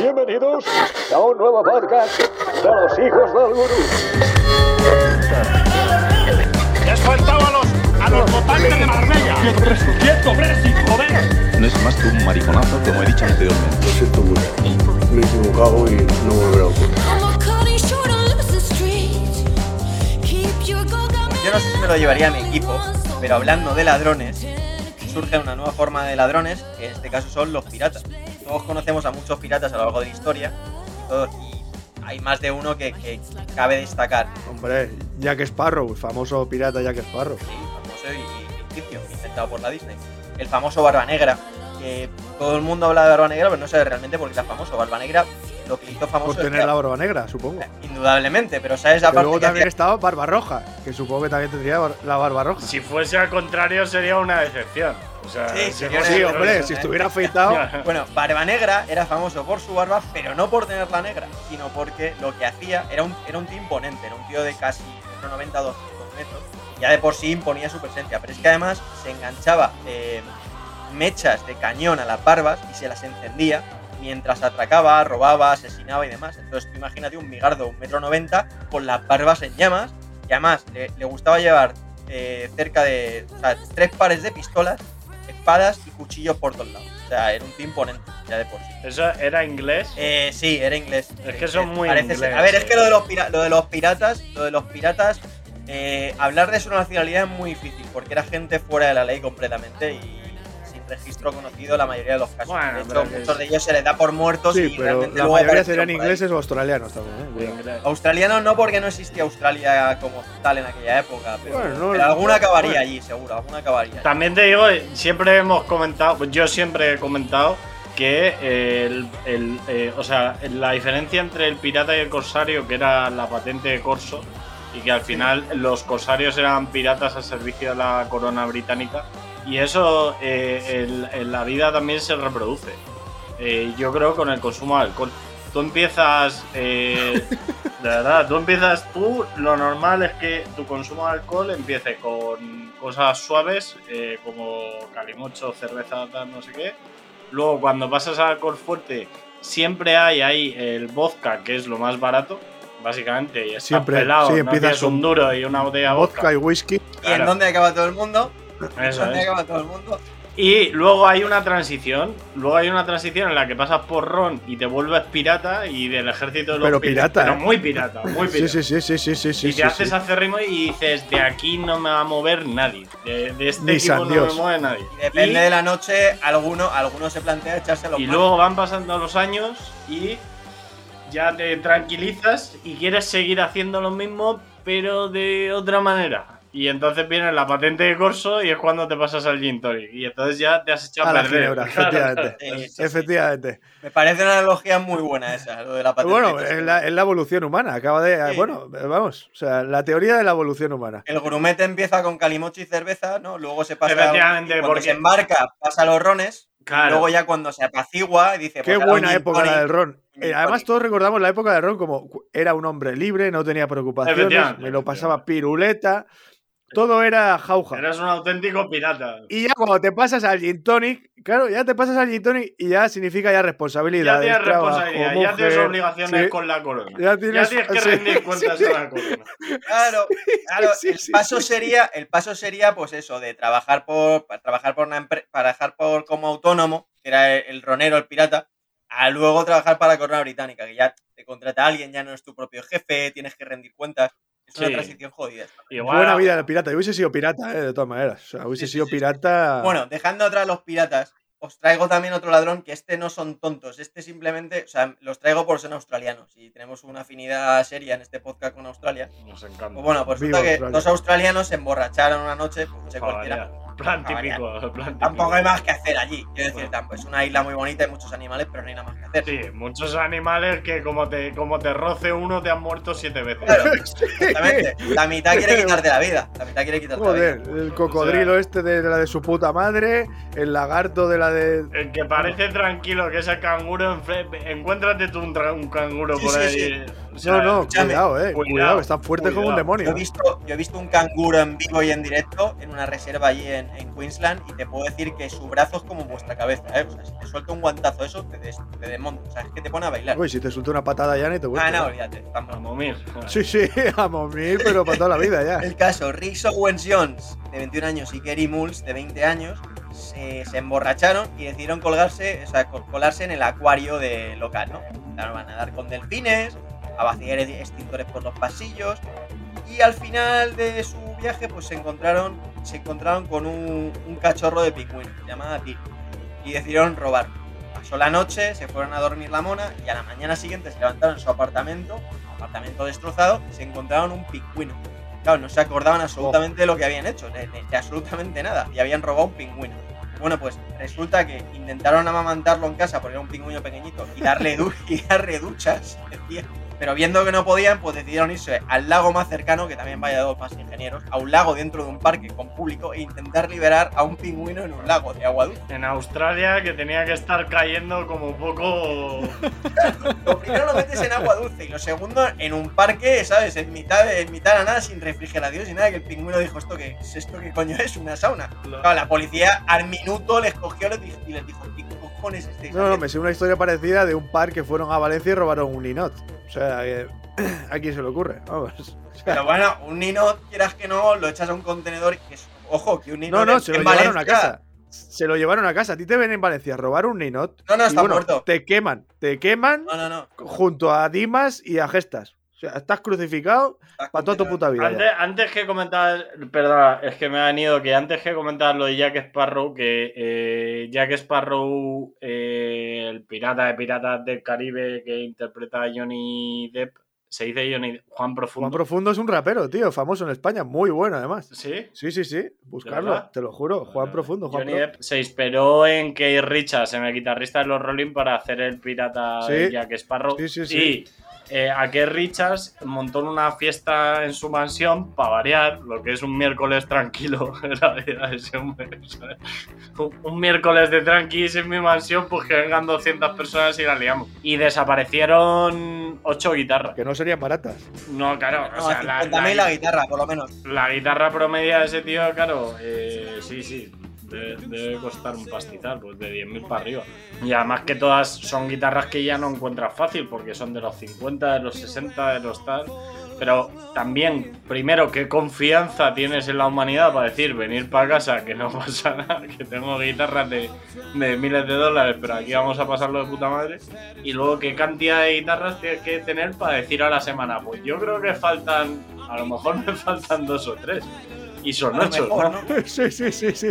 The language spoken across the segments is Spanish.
Bienvenidos a un nuevo podcast de los hijos del gurú. ¡Ya has faltado a los, a los votantes de Marbella! ¡Quieto, preso! ¡Quieto, preso, joder! No es más que un mariconazo, como he dicho anteriormente. Lo siento mucho. Me he equivocado y no volverá a ocurrir. Yo no sé si me lo llevaría a mi equipo, pero hablando de ladrones, surge una nueva forma de ladrones, que en este caso son los piratas. Todos conocemos a muchos piratas a lo largo de la historia, y, todos- y hay más de uno que, que cabe destacar. Hombre, Jack Sparrow, el famoso pirata Jack Sparrow. Sí, famoso y ficticio, inventado por la Disney. El famoso Barba Negra, que todo el mundo habla de Barba Negra, pero no sabe realmente por qué era famoso. Barba Negra lo que hizo famoso Por es tener que- la barba negra, supongo. indudablemente, pero sabes la Pero parte luego que también hacía- estaba Barba Roja, que supongo que también tendría la barba roja. Si fuese al contrario, sería una decepción. Sea, Sí, si sería fuese- Sí, hombre, si estuviera afeitado. Bueno, Barba Negra era famoso por su barba, pero no por tenerla negra, sino porque lo que hacía era un, era un tío imponente, era un tío de casi 1,90 200 metros, y ya de por sí imponía su presencia, pero es que además se enganchaba eh, mechas de cañón a las barbas y se las encendía mientras atracaba, robaba, asesinaba y demás. Entonces tú imagínate un migardo de 1,90 m con las barbas en llamas, y además le, le gustaba llevar eh, cerca de o sea, tres pares de pistolas espadas y cuchillos por todos lados. O sea, era un tío imponente, ya de por sí. ¿Eso era inglés? Eh, sí, era inglés. Es que son Eh, muy parece ingleses. A ver, es que lo de los, pira- lo de los piratas, lo de los piratas, eh, hablar de su nacionalidad es muy difícil, porque era gente fuera de la ley completamente y registro conocido la mayoría de los casos. Bueno, de pero hecho, muchos es- de ellos se les da por muertos Sí, y pero realmente la luego mayoría serían ingleses o australianos también. ¿eh? Australianos no, porque no existía Australia como tal en aquella época, pero, Bueno, no- pero alguna acabaría bueno. allí, seguro, alguna acabaría. También te digo, siempre hemos comentado, pues yo siempre he comentado que el, el, eh, o sea, la diferencia entre el pirata y el corsario, que era la patente de corso, y que al final los corsarios eran piratas al servicio de la corona británica, y eso eh, en, en la vida también se reproduce. Eh, yo creo con el consumo de alcohol. Tú empiezas, eh, de verdad, tú empiezas, tú lo normal es que tu consumo de alcohol empiece con cosas suaves, eh, como calimocho, cerveza, tal, no sé qué. Luego cuando pasas al alcohol fuerte, siempre hay ahí el vodka, que es lo más barato, básicamente, y Siempre, pelado, sí, empiezas un duro y una botella de Vodka vodka. y whisky. ¿Y en dónde acaba todo el mundo? Eso ¿Dónde es. acaba todo el mundo? Y luego hay una transición, luego hay una transición en la que pasas por ron y te vuelves pirata y del ejército de los Pero pirata, pero ¿eh? muy pirata, muy pirata. Sí, sí, sí, sí, sí, sí, sí. y te sí, haces sí. acérrimo y dices, de aquí no me va a mover nadie. De, de este Ni equipo San no Dios. me mueve nadie. Y depende Y- de la noche, alguno, alguno se plantea echarse los Y manos. luego van pasando los años y ya te tranquilizas y quieres seguir haciendo lo mismo, pero de otra manera. Y entonces viene la patente de corso y es cuando te pasas al gin tonic. Y entonces ya te has echado A a la perder. ginebra, Claro, efectivamente. claro. Me parece una analogía muy buena esa, lo de la patente. Bueno, de es la, es la evolución humana. Acaba de. Sí. Bueno, vamos. O sea, la teoría de la evolución humana. El grumete empieza con calimocho y cerveza, ¿no? Luego se pasa. Efectivamente, y cuando porque- se embarca, pasa a los rones. Claro. Y luego ya cuando se apacigua, dice. Qué pues buena época la del ron. Eh, además, todos recordamos la época del ron como era un hombre libre, no tenía preocupaciones, me lo pasaba piruleta. Todo era jauja. Eres un auténtico pirata. Y ya cuando te pasas al gin tonic, claro, ya te pasas al gin tonic y ya significa ya responsabilidad. Ya tienes responsabilidad, ya tienes obligaciones sí. con la corona. Ya tienes- que sí, rendir cuentas sí. a la corona. Claro, claro. Sí, el paso sí. sería, el paso sería, pues eso, de trabajar por, para trabajar por una trabajar por como autónomo, que era el, el ronero, el pirata, a luego trabajar para la corona británica, que ya te contrata alguien, ya no es tu propio jefe, tienes que rendir cuentas. Es una transición jodida. Igual, Buena vida del pirata. Yo hubiese sido pirata, eh, de todas maneras. O sea, hubiese Sí, sido sí, sí. pirata. Bueno, dejando atrás los piratas, os traigo también otro ladrón que este no son tontos. Este simplemente, o sea, los traigo por ser australianos y tenemos una afinidad seria en este podcast con Australia. Nos encanta. Pues bueno, pues resulta que Australia. dos australianos se emborracharon una noche, pues no sé cualquiera. Plan típico, plan típico. Tampoco hay más que hacer allí. Quiero decir, tampoco- es una isla muy bonita, hay muchos animales, pero no hay nada más que hacer. Sí, muchos animales que como te, como te roce uno te han muerto siete veces. Claro, exactamente. La mitad quiere quitarte la vida. La mitad quiere quitarte la Joder, vida. el cocodrilo este de la de su puta madre, el lagarto de la de. El que parece tranquilo que es el canguro, encuéntrate tú un, tra- un canguro Sí, por sí, ahí. sí. Sea, no, no, cuidado, eh. Cuidado, cuidado, están fuertes como un cuidado. Yo demonio. he, visto, yo he visto un canguro en vivo y en directo en una reserva allí en, en Queensland y te puedo decir que su brazo es como vuestra cabeza, ¿eh? O sea, si te suelta un guantazo eso, te, des, te desmonta. O sea, es que te pone a bailar. Uy, si te suelta una patada ya ni te ah, vuelve. no, olvídate. vamos. a momir. Sí, sí, a momir, pero para toda la vida ya. El caso, Rick Owens Jones, de 21 años, y Kerry Mulls, de 20 años, se, se emborracharon y decidieron colgarse, o sea, col- colarse en el acuario de local, ¿no? Empezaron a nadar con delfines, a vaciar extintores por los pasillos, y al final de su viaje, pues se encontraron, se encontraron con un, un cachorro de pingüino, llamada Bill, y decidieron robar. Pasó la noche, se fueron a dormir la mona, y a la mañana siguiente se levantaron en su apartamento, apartamento destrozado, y se encontraron un pingüino. Claro, no se acordaban absolutamente de lo que habían hecho, de, de- de absolutamente nada, y habían robado un pingüino. Bueno, pues resulta que intentaron amamantarlo en casa porque era un pingüino pequeñito y darle, du- y darle duchas, decía. Pero viendo que no podían, pues decidieron irse al lago más cercano, que también vaya dos más ingenieros, a un lago dentro de un parque con público e intentar liberar a un pingüino en un lago de agua dulce. En Australia, que tenía que estar cayendo como poco. Lo primero lo metes en agua dulce y lo segundo en un parque, ¿sabes? En mitad de, en mitad de nada, sin refrigeración, sin nada, que el pingüino dijo, ¿esto qué es? ¿Esto qué coño es? ¿Una sauna? Claro, la policía al minuto les cogió les dijo- y les dijo, ¿qué cojones estáis No, no, haciendo?". me sé una historia parecida de un par que fueron a Valencia y robaron un ninot. O sea, que- ¿a quién se le ocurre? Vamos. O sea, Pero bueno, un nino, quieras que no, lo echas a un contenedor y que es- ojo, que un nino no, no, en- se lo llevaron a casa. Se lo llevaron a casa. A ti te ven en Valencia a robar un ninot. No, no, y está bueno, muerto. Te queman. Te queman No, no, no. junto a Dimas y a Gestas. O sea, estás crucificado Estás para toda tu puta vida. Antes, antes que comentar, perdona, es que me ha venido que antes que comentar lo de Jack Sparrow, que eh, Jack Sparrow, eh, el pirata de Piratas del Caribe que interpreta a Johnny Depp, se dice Johnny Juan Profundo. Juan Profundo es un rapero, tío, famoso en España, muy bueno además. ¿Sí? Sí, sí, sí, buscarlo, te lo juro. Juan Profundo, Juan Johnny Pro- Depp se inspiró en Keith Richards, en el guitarrista de los Rolling, para hacer el pirata Sí. de Jack Sparrow. Sí, sí, sí. Y eh, a Keith Richards montó una fiesta en su mansión para variar, lo que es un miércoles tranquilo en la vida de ese hombre. ¿sabes? Un, un miércoles de tranquis en mi mansión, pues que vengan 200 personas y la liamos. Y desaparecieron 8 guitarras. Que no serían baratas. No, claro, No, o sea, la, 50.000 la- la guitarra, por lo menos. la guitarra promedia de ese tío, claro, eh, sí, sí, de- debe costar un pastizal, pues de 10.000 para arriba. Y además que todas son guitarras que ya no encuentras fácil, porque son de los 50, de los 60, de los tal. Pero también, primero, qué confianza tienes en la humanidad para decir, venir para casa, que no pasa nada, que tengo guitarras de, de miles de dólares, pero aquí vamos a pasarlo de puta madre. Y luego, qué cantidad de guitarras tienes que tener para decir a la semana, pues yo creo que faltan, a lo mejor me faltan dos o tres. Y son ocho. mejor, ¿no? ¿no? sí, sí, sí, sí.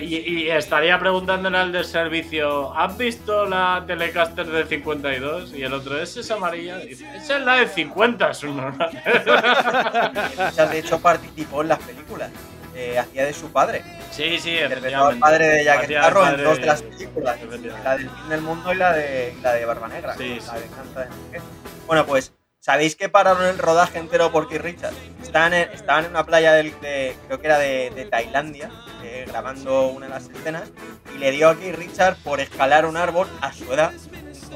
Y, y estaría preguntándole al del servicio, ¿has visto la Telecaster de 52? Y el otro, ¿esa es amarilla? Y dice, esa es la de 50, es un normal. De hecho, participó en las películas. Eh, hacía de su padre. Sí, sí, Interpretó al padre de Jack Sparrow en dos de las películas. La del fin del mundo y la de, la de Barba Negra. Sí, la sí. de Canta de Mujer. Bueno, pues, ¿sabéis que pararon el rodaje entero por Keith Richards? Estaban en, una playa de, creo que era de Tailandia, eh, grabando una de las escenas, y le dio a Keith Richards por escalar un árbol a su edad,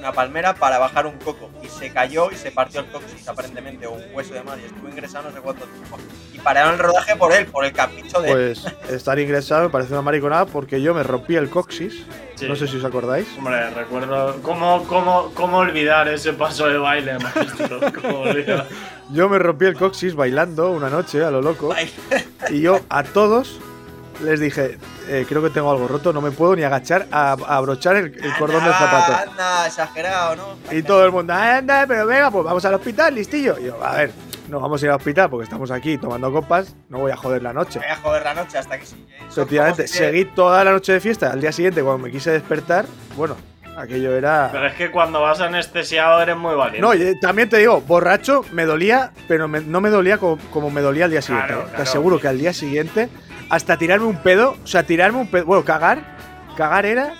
una palmera, para bajar un coco. Y se cayó y se partió el coxis, aparentemente, o un hueso de mar, y estuvo ingresado no sé cuánto tiempo. Y pararon el rodaje por él, por el capricho de... Pues estar ingresado me parece una mariconada porque yo me rompí el coxis. Sí. No sé si os acordáis. Hombre, recuerdo. ¿Cómo, cómo, ¿Cómo olvidar ese paso de baile, maestro? ¿Cómo olvidar? Yo me rompí el coxis bailando una noche a lo loco. Y yo a todos les dije, eh, creo que tengo algo roto, no me puedo ni agachar a, a abrochar el, el cordón del zapato. Anda, exagerado, ¿no? Y todo el mundo, anda, pero venga, pues vamos al hospital, listillo. Y yo, a ver, no vamos a ir al hospital porque estamos aquí tomando copas, no voy a joder la noche. Voy a joder la noche hasta que Efectivamente, seguí toda la noche de fiesta. Al día siguiente, cuando me quise despertar, bueno, aquello era. Pero es que cuando vas anestesiado eres muy valiente. No, y eh, también te digo, borracho me dolía, pero me- no me dolía como, como me dolía al día siguiente. Claro, ¿eh? Te aseguro que al día siguiente, hasta tirarme un pedo, o sea, tirarme un pedo, bueno, cagar, cagar era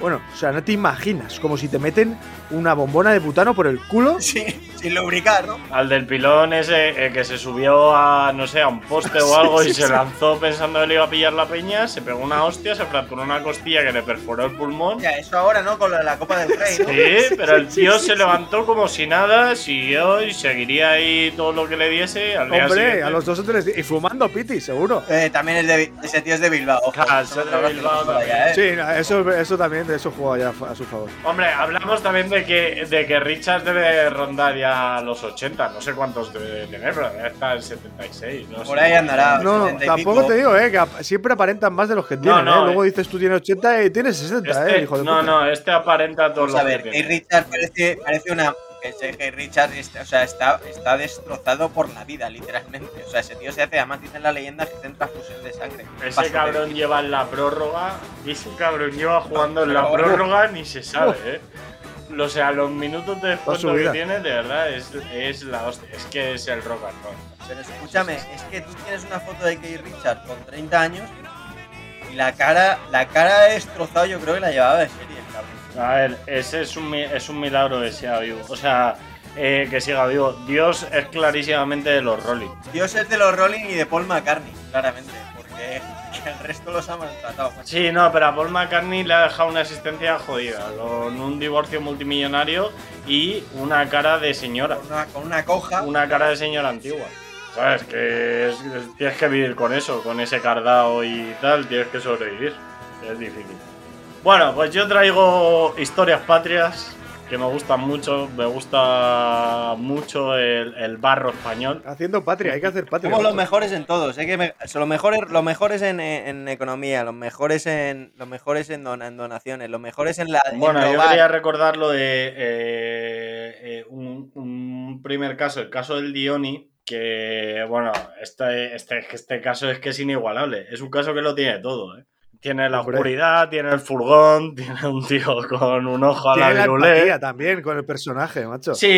Bueno, o sea, no te imaginas, como si te meten una bombona de butano por el culo. Sí, sin lubricar, ¿no? Al del pilón ese eh, que se subió a, no sé, a un poste o algo y se lanzó pensando que le iba a pillar la peña, se pegó una hostia, se fracturó una costilla que le perforó el pulmón. Ya, eso ahora, ¿no? Con la, la Copa del Rey, ¿no? Sí, pero el tío se levantó como si nada, siguió y seguiría ahí todo lo que le diese. Al día Hombre, siguiente- a los dos o tres días. Y fumando piti, seguro. Eh, también es de, ese tío es de Bilbao. es de Bilbao ¿eh? Sí, no, eso, eso también, de eso juega ya a su favor. Hombre, hablamos también de que, de que Richard debe rondar ya los 80, no sé cuántos debe tener, pero debe estar en 76. No Por sé. ahí andará. No, 70 y tampoco pico. te digo, eh, que siempre aparentan más de los que tienen, no, eh. Luego eh. dices tú tienes 80 y tienes 60, Este- eh, hijo de no, puta. no, este aparenta todos Vamos a los ver, que tiene. Richard parece, parece una. Ese Richard está, o sea, está, está destrozado por la vida, literalmente. O sea, ese tío se hace, además dicen la leyenda que hace transfusión de sangre. Ese Paso cabrón de- lleva en la prórroga y ese cabrón lleva jugando en la prórroga ni se sabe, eh. O sea, los minutos de descuento que tiene, de verdad, es, es la hostia. Es que es el rock and roll. Pero escúchame, es que tú tienes una foto de Kate Richard con 30 años y la cara, la cara destrozada yo creo que la llevaba de serie, cabrón. A ver, ese es un, es un milagro que siga vivo. O sea, eh, que siga vivo. Dios es clarísimamente de los Rolling. Dios es de los Rolling y de Paul McCartney, claramente, porque que el resto los ha maltratado. macho. Sí, no, pero a Paul McCartney le ha dejado una existencia jodida, con un divorcio multimillonario y una cara de señora. Con una, con una coja. Una cara de señora antigua. ¿Sabes? Que es- es- tienes que vivir con eso, con ese cardao y tal, tienes que sobrevivir. Es difícil. Bueno, pues yo traigo historias patrias que me gustan mucho. Me gusta mucho el, el barro español. Haciendo patria, hay que hacer patria. Somos los mejores en todo, sé que me- son los mejores, los mejores en, en economía, los mejores en los mejores en, dona- en donaciones, los mejores en la en Bueno, yo quería recordar lo de eh, eh, un, un primer caso, el caso del Dioni, que, bueno, este, este, este caso es que es inigualable. Es un caso que lo tiene todo, ¿eh? Tiene la Hombre. oscuridad, tiene el furgón, tiene un tío con un ojo a Tiene la virulé. también con el personaje, macho. Sí,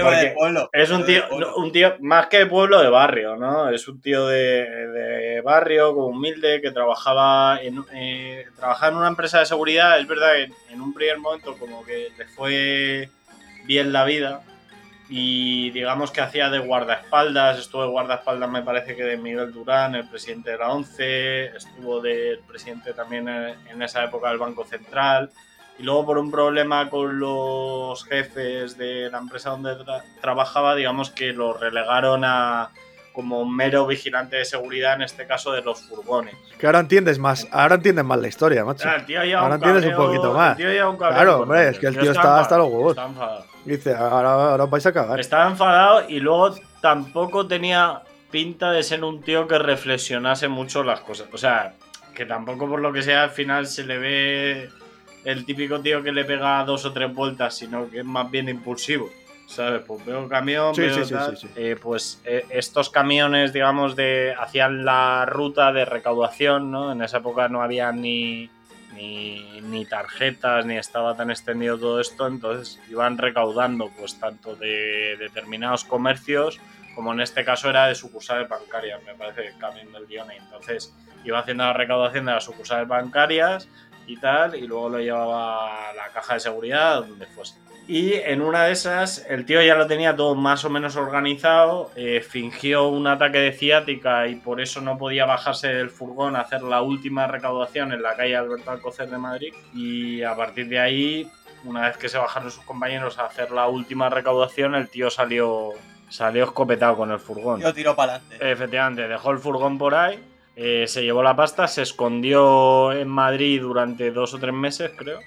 porque pueblo, es un tío, un tío más que de pueblo de barrio, ¿no? Es un tío de, de barrio, como humilde, que trabajaba en, eh, trabajaba en una empresa de seguridad. Es verdad que en un primer momento como que le fue bien la vida y digamos que hacía de guardaespaldas, estuvo de guardaespaldas me parece que de Miguel Durán, el presidente de la ONCE, estuvo del presidente también en, esa época del Banco Central. Y luego por un problema con los jefes de la empresa donde tra- trabajaba, digamos que lo relegaron a como mero vigilante de seguridad, en este caso de los furgones. Que ahora entiendes más, ahora entiendes más la historia, macho. Ah, el tío Ahora un entiendes un poquito más. el tío un Claro, hombre, es que el tío está enfadado, hasta los huevos. está. Dice, ahora, ahora os vais a cagar. Estaba enfadado y luego tampoco tenía pinta de ser un tío que reflexionase mucho las cosas. O sea, que tampoco por lo que sea al final se le ve el típico tío que le pega dos o tres vueltas, sino que es más bien impulsivo. ¿Sabes? Pues veo camión, Sí, veo sí, sí, tal. sí, sí. Eh, pues eh, estos camiones, digamos, de hacían la ruta de recaudación, ¿no? En esa época no había ni, ni, ni tarjetas, ni estaba tan extendido todo esto, entonces iban recaudando, pues, tanto de determinados comercios, como en este caso era de sucursales bancarias, me parece, el camión del Dione. Entonces iba haciendo la recaudación de las sucursales bancarias y tal, y luego lo llevaba a la caja de seguridad, donde fuese. Y en una de esas, el tío ya lo tenía todo más o menos organizado, eh, fingió un ataque de ciática y por eso no podía bajarse del furgón a hacer la última recaudación en la calle Alberto Alcocer de Madrid. Y a partir de ahí, una vez que se bajaron sus compañeros a hacer la última recaudación, el tío salió, salió escopetado con el furgón. Yo tiro para adelante. Efectivamente, dejó el furgón por ahí, eh, se llevó la pasta, se escondió en Madrid durante dos o tres meses, creo,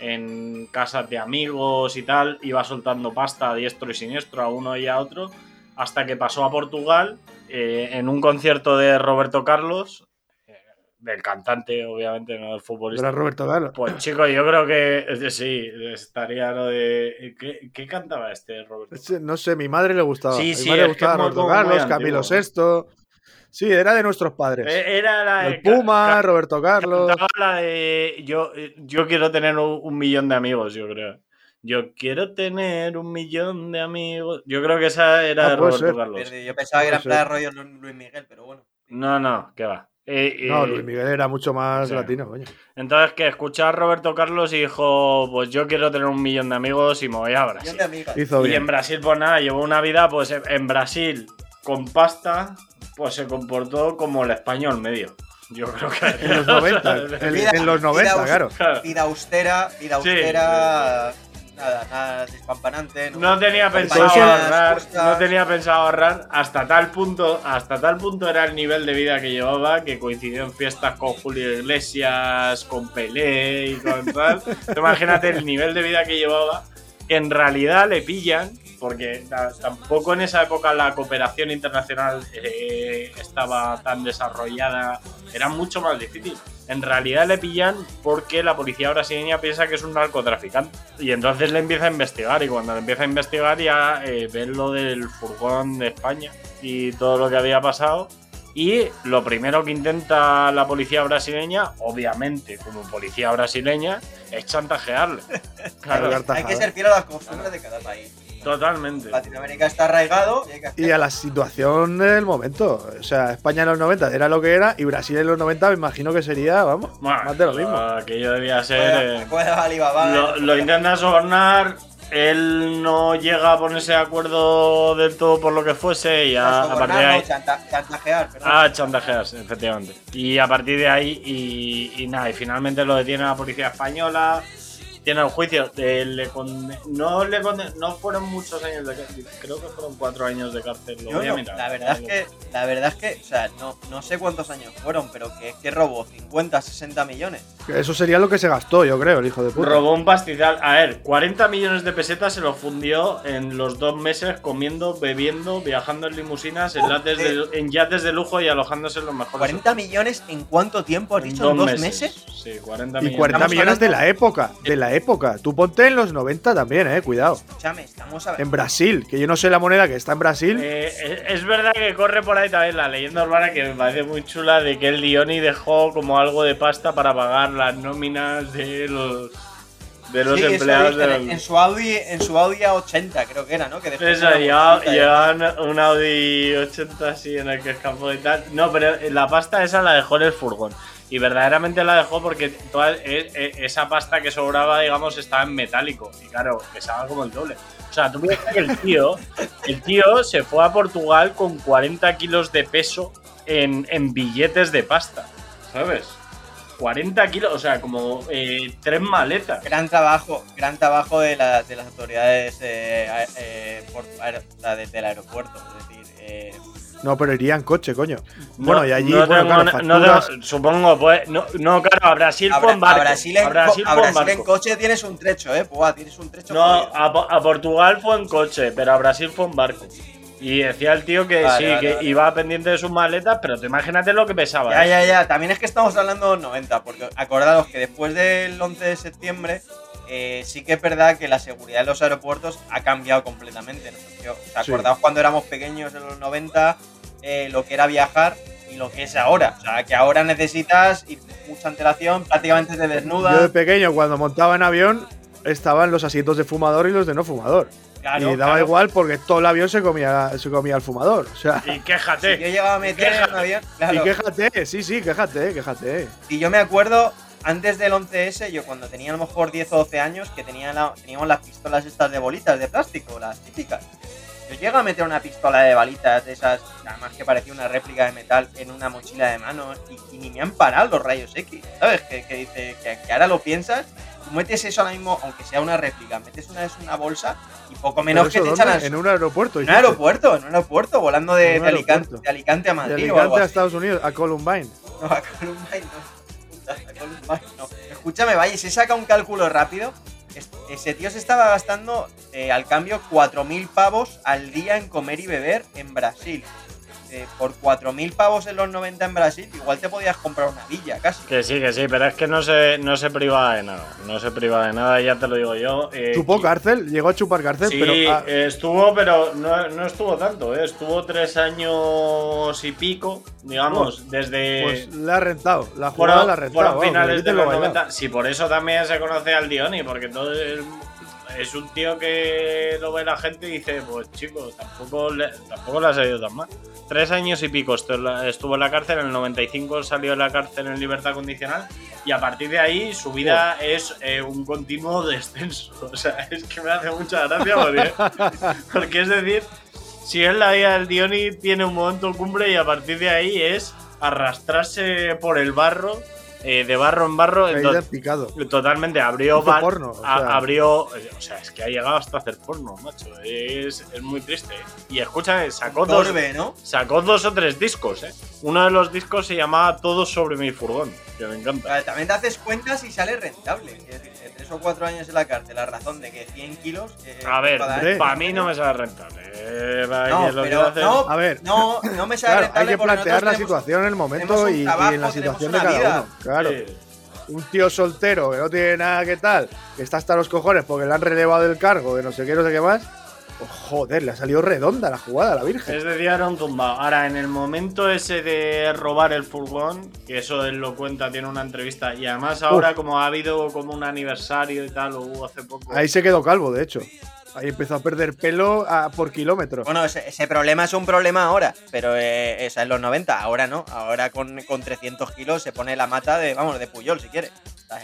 en casas de amigos y tal, iba soltando pasta a diestro y siniestro a uno y a otro, hasta que pasó a Portugal eh, en un concierto de Roberto Carlos, eh, del cantante, obviamente, no del futbolista. Era Roberto Carlos. Pues chico, yo creo que eh, sí, estaría lo de... ¿Qué, qué cantaba este Roberto? No sé, mi madre le gustaba. Sí, mi sí, madre le gustaba Roberto Carlos, Camilo. VI. Sí, era de nuestros padres. Eh, Era la de el Puma, Ca- Roberto Carlos. La de yo, yo quiero tener un, un millón de amigos, yo creo. Yo quiero tener un millón de amigos. Yo creo que esa era Ah, de Roberto ser. Carlos. Yo pensaba que era plan ser. rollo Lu- Luis Miguel, pero bueno. No, no, que va. Eh, No, eh, Luis Miguel era mucho más sí. latino, coño. entonces que escuchó a Roberto Carlos y dijo, pues yo quiero tener un millón de amigos y me voy a Brasil. Millón de amigas. Hizo Y bien. en Brasil, pues nada, llevó una vida, pues en Brasil, con pasta, pues se comportó como el español medio. Yo creo que. En los 90, en, Vida- en los 90, vida claro. Vida austera, vida Sí, austera. Nada, nada despampanante. No tenía pensado Compañías, ahorrar, no tenía pensado ahorrar hasta tal punto, hasta tal punto era el nivel de vida que llevaba que coincidió en fiestas con Julio Iglesias, con Pelé y con tal. Imagínate el nivel de vida que llevaba. En realidad le pillan, porque ta- tampoco en esa época la cooperación internacional eh, estaba tan desarrollada, era mucho más difícil. En realidad le pillan porque la policía brasileña piensa que es un narcotraficante. Y entonces le empieza a investigar. Y cuando le empieza a investigar ya eh, ven lo del furgón de España y todo lo que había pasado. Y lo primero que intenta la policía brasileña, obviamente como policía brasileña, es chantajearle. Claro, Hay que tajada. ser fiel a las costumbres de cada país. Totalmente. Latinoamérica está arraigado y hay que hacer. Y a la situación del momento. O sea, España en los 90 era lo que era y Brasil en los 90 me imagino que sería, vamos, Bueno, más de lo mismo. Aquello debía ser. Puede- eh, Alibaba, lo, ¿eh? lo intenta sobornar. Él no llega a ponerse de acuerdo del todo por lo que fuese y a, a partir de ahí. no, chanta- chantajear, perdón. Ah, chantajeas, efectivamente. Y a partir de ahí, y, y nada, y finalmente lo detiene la policía española. Tiene el juicio. eh, le conde- no, le conde- no fueron muchos años de cárcel. Creo que fueron cuatro años de cárcel. Lo Yo voy a mirar. la verdad es que, la verdad es que, o sea, no, no sé cuántos años fueron, pero que, que robó 50, 60 millones. Eso sería lo que se gastó, yo creo, el hijo de puta. Robó un pastizal. A ver, 40 millones de pesetas se lo fundió en los dos meses comiendo, bebiendo, viajando en limusinas, en, yates de, en yates de lujo y alojándose en los mejores. 40 millones en cuánto tiempo has dicho? ¿En dos meses? Sí, 40 Y millones. 40 Estamos millones de la época, de la época. Tú ponte en los 90 también, eh, cuidado. Escúchame, estamos a En Brasil, que yo no sé la moneda que está en Brasil. Eh, es- es verdad que corre por ahí también la leyenda urbana que me parece muy chula de que el Dioni dejó como algo de pasta para pagar las nóminas de los de los Sí, empleados de en, los- su Audi, en su Audi A80 creo que era, ¿no? Que dejó Eso, una lleva- llevaban un Audi 80 así en el que escapó y tal. No, pero la pasta esa la dejó en el furgón. Y verdaderamente la dejó porque toda e- e- esa pasta que sobraba, digamos, estaba en metálico. Y claro, pesaba como el doble. O sea, tú piensas que el tío, el tío se fue a Portugal con 40 kilos de peso en, en billetes de pasta. ¿Sabes? 40 kilos, o sea, como eh, tres maletas. Gran trabajo, gran trabajo de, la- de las autoridades eh, eh, de- del aeropuerto. Es decir, No, pero iría en coche, coño. No- bueno, y allí, no bueno, tengo claro, na- no facturas- tengo- supongo, pues. No, no, claro, a Brasil fue en barco. a Brasil, en, a Brasil co- a fue en coche tienes un trecho, ¿eh? Buah, tienes un trecho. No, a, Po- a Portugal fue en coche, pero a Brasil fue en barco. Y decía el tío que Vale, sí, vale, que vale. iba pendiente de sus maletas, pero tú imagínate lo que pesaba. Ya, ¿eh? ya, ya. También es que estamos hablando de los 90, porque acordaros que después del 11 de septiembre eh, sí que es verdad que la seguridad de los aeropuertos ha cambiado completamente. ¿no? Yo- ¿Os Sí. acordaos cuando éramos pequeños en los 90 eh, lo que era viajar y lo que es ahora? O sea, que ahora necesitas ir mucha antelación, prácticamente te desnudas. Yo de pequeño, cuando montaba en avión, estaban los asientos de fumador y los de no fumador. Claro, y daba claro. igual porque todo el avión se comía, se comía el fumador. O sea, Y Si quéjate. yo llegaba a meter en un avión, claro, y quéjate, sí, sí, quéjate, quéjate. Y yo me acuerdo, antes del 11S, yo cuando tenía a lo mejor 10 o 12 años, que tenía la- teníamos las pistolas estas de bolitas de plástico, las típicas. Yo llego a meter una pistola de balitas de esas, además que parecía una réplica de metal, en una mochila de mano y, y ni me han parado los rayos X, ¿sabes? Que, que dice que, que ahora lo piensas, tú metes eso ahora mismo, aunque sea una réplica, metes una, es una bolsa y poco menos que te echan ¿dónde? al En un aeropuerto. en un aeropuerto, en un aeropuerto, volando de, de Alicante, de Alicante a De Madrid o Alicante algo a así. Estados Unidos, a Columbine. No, a Columbine no. Escúchame, vaya, si saca un cálculo rápido, es- ese tío se estaba gastando eh, al cambio 4.000 pavos al día en comer y beber en Brasil. Eh, por 4.000 pavos en los 90 en Brasil, igual te podías comprar una villa casi. Que sí, que sí, pero es que no se, no se privaba de nada. No se privaba de nada, ya te lo digo yo. eh, Chupó y- cárcel, llegó a chupar cárcel, Sí, pero. ah, estuvo, pero no, no estuvo tanto, ¿eh? estuvo tres años y pico, digamos, desde pues le ha rentado. La jugada fueron, la ha rentado. fueron vamos, finales de lo los bailado. 90. Sí, por eso también se conoce al Dioni, porque todo el, es un tío que lo ve la gente y dice, pues chico, tampoco le, tampoco le ha salido tan mal. Tres años y pico estu- estuvo en la cárcel, en el 95 salió de la cárcel en libertad condicional y a partir de ahí su vida es eh, un continuo descenso. O sea, es que me hace mucha gracia porque, porque es decir, si es la vida del Dioni tiene un momento cumbre y a partir de ahí es arrastrarse por el barro, eh, de barro en barro. Picado. Totalmente, abrió. Bar- porno, o a- sea. abrió. eh, O sea, es que ha llegado hasta hacer porno, macho. Es, es muy triste. ¿eh? Y escucha, sacó dos, Torbe, ¿no? sacó dos o tres discos, ¿eh? Uno de los discos se llamaba Todo sobre mi furgón, que me encanta. También te haces cuentas y sale rentable. Tres o cuatro años en la cárcel, la razón de que 100 kilos. eh, A ver, para mí no me sale rentable. eh, No, que lo pero hacer- no, A ver. no, no me sale Claro, hay rentable que plantear la tenemos- situación en el momento y, en la situación de cada vida. uno. Claro. Sí. Un tío soltero que no tiene nada que tal, que está hasta los cojones porque le han relevado del cargo, de no sé qué, no sé qué más. Oh, joder, le ha salido redonda la jugada a la Virgen. Es decir, era un tumbado. Ahora, en el momento ese de robar el furgón, que eso él lo cuenta, tiene una entrevista, y además ahora, como ha habido como un aniversario y tal, o hubo hace poco. Ahí se quedó calvo, de hecho. Ahí empezó a perder pelo a- por kilómetro. Bueno, ese, ese problema es un problema ahora, pero eh, esa en los 90, ahora no. Ahora con, con 300 kilos se pone la mata de, vamos, de Puyol si quiere.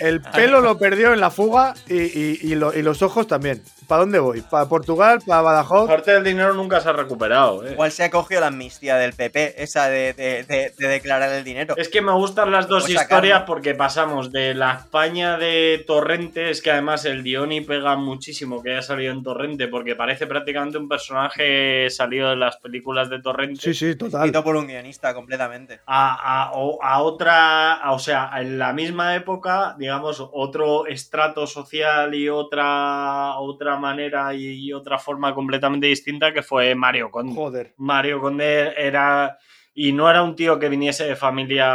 El pelo lo perdió en la fuga y, y- y lo- y los ojos también. ¿Para dónde voy? ¿Para Portugal? ¿Para Badajoz? Parte del dinero nunca se ha recuperado, eh. Igual se ha cogido la amnistía del PP, esa de, de- de- de declarar el dinero. Es que me gustan las dos historias sacarlo. porque pasamos de la España de Torrentes, que además el Dioni pega muchísimo que haya salido en Torrente, porque parece prácticamente un personaje salido de las películas de Torrente. Sí, sí, total. Escrito por un guionista completamente. a, a- o- a otra, a- o sea, en la misma época, digamos, otro estrato social y otra, otra manera y, y otra forma completamente distinta que fue Mario Conde. Joder. Mario Conde era, y no era un tío que viniese de familia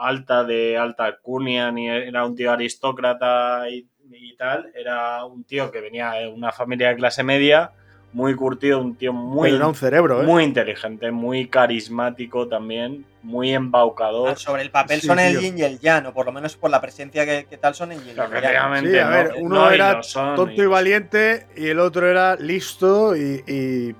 alta, de alta alcurnia, ni era un tío aristócrata y, y tal, era un tío que venía de una familia de clase media, muy curtido, un tío muy Pero era un cerebro, ¿eh? muy inteligente, muy carismático también, muy embaucador. Ah, Sobre el papel Sí, son el yin y el yang, o por lo menos por la presencia que, que tal son el yin y el yang. Efectivamente, Sí, a no- ver, uno no, era son, tonto y valiente y el otro era listo y. y,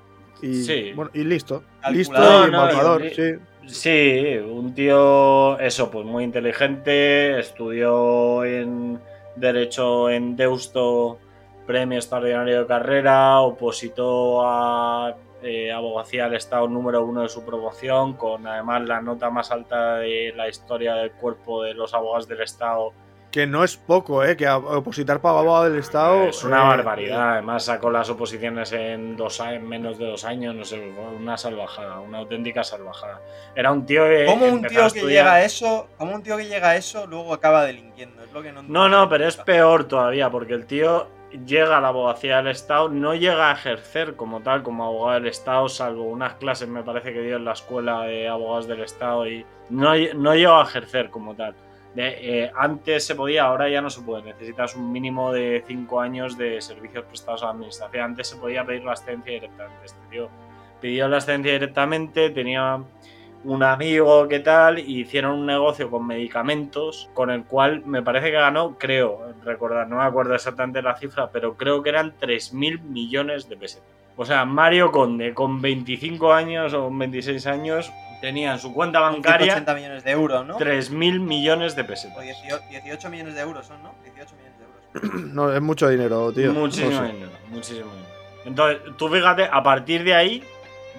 y- Sí. bueno, y listo. Listo no, y embaucador, y- sí. Sí, un tío, eso, pues muy inteligente, estudió en Derecho en Deusto, premio extraordinario de carrera, opositó a eh, abogacía del Estado número uno de su promoción, con además la nota más alta de la historia del cuerpo de los abogados del Estado. Que no es poco, ¿eh? Que a- opositar para abogado del Estado. Es una eh, barbaridad, además sacó las oposiciones en, dos, a- en menos de dos años, no sé, fue una salvajada, una auténtica salvajada. Era un tío que... ¿Cómo un tío a que estudiar- llega a eso, cómo un tío que llega a eso luego acaba delinquiendo? Es lo que no No, no, pero es peor todavía, porque el tío llega a la abogacía del Estado, no llega a ejercer como tal, como abogado del Estado, salvo unas clases, me parece que dio en la escuela de abogados del Estado, y no, no llegó a ejercer como tal. Eh, antes se podía, ahora ya no se puede. Necesitas un mínimo de 5 años de servicios prestados a la administración. Antes se podía pedir la excedencia directamente. Este tío pidió la excedencia directamente, tenía un amigo que tal, y hicieron un negocio con medicamentos con el cual me parece que ganó, creo, recordar, no me acuerdo exactamente la cifra, pero creo que eran 3.000 millones de pesetas. O sea, Mario Conde, con 25 años o 26 años, tenía en su cuenta bancaria 180 millones de euros, ¿no? 3.000 millones de O pesetas. 18, 18 millones de euros son, ¿no? 18 millones de euros. No, es mucho dinero, tío. Muchísimo No sé. dinero, muchísimo dinero. Entonces, tú fíjate, a partir de ahí,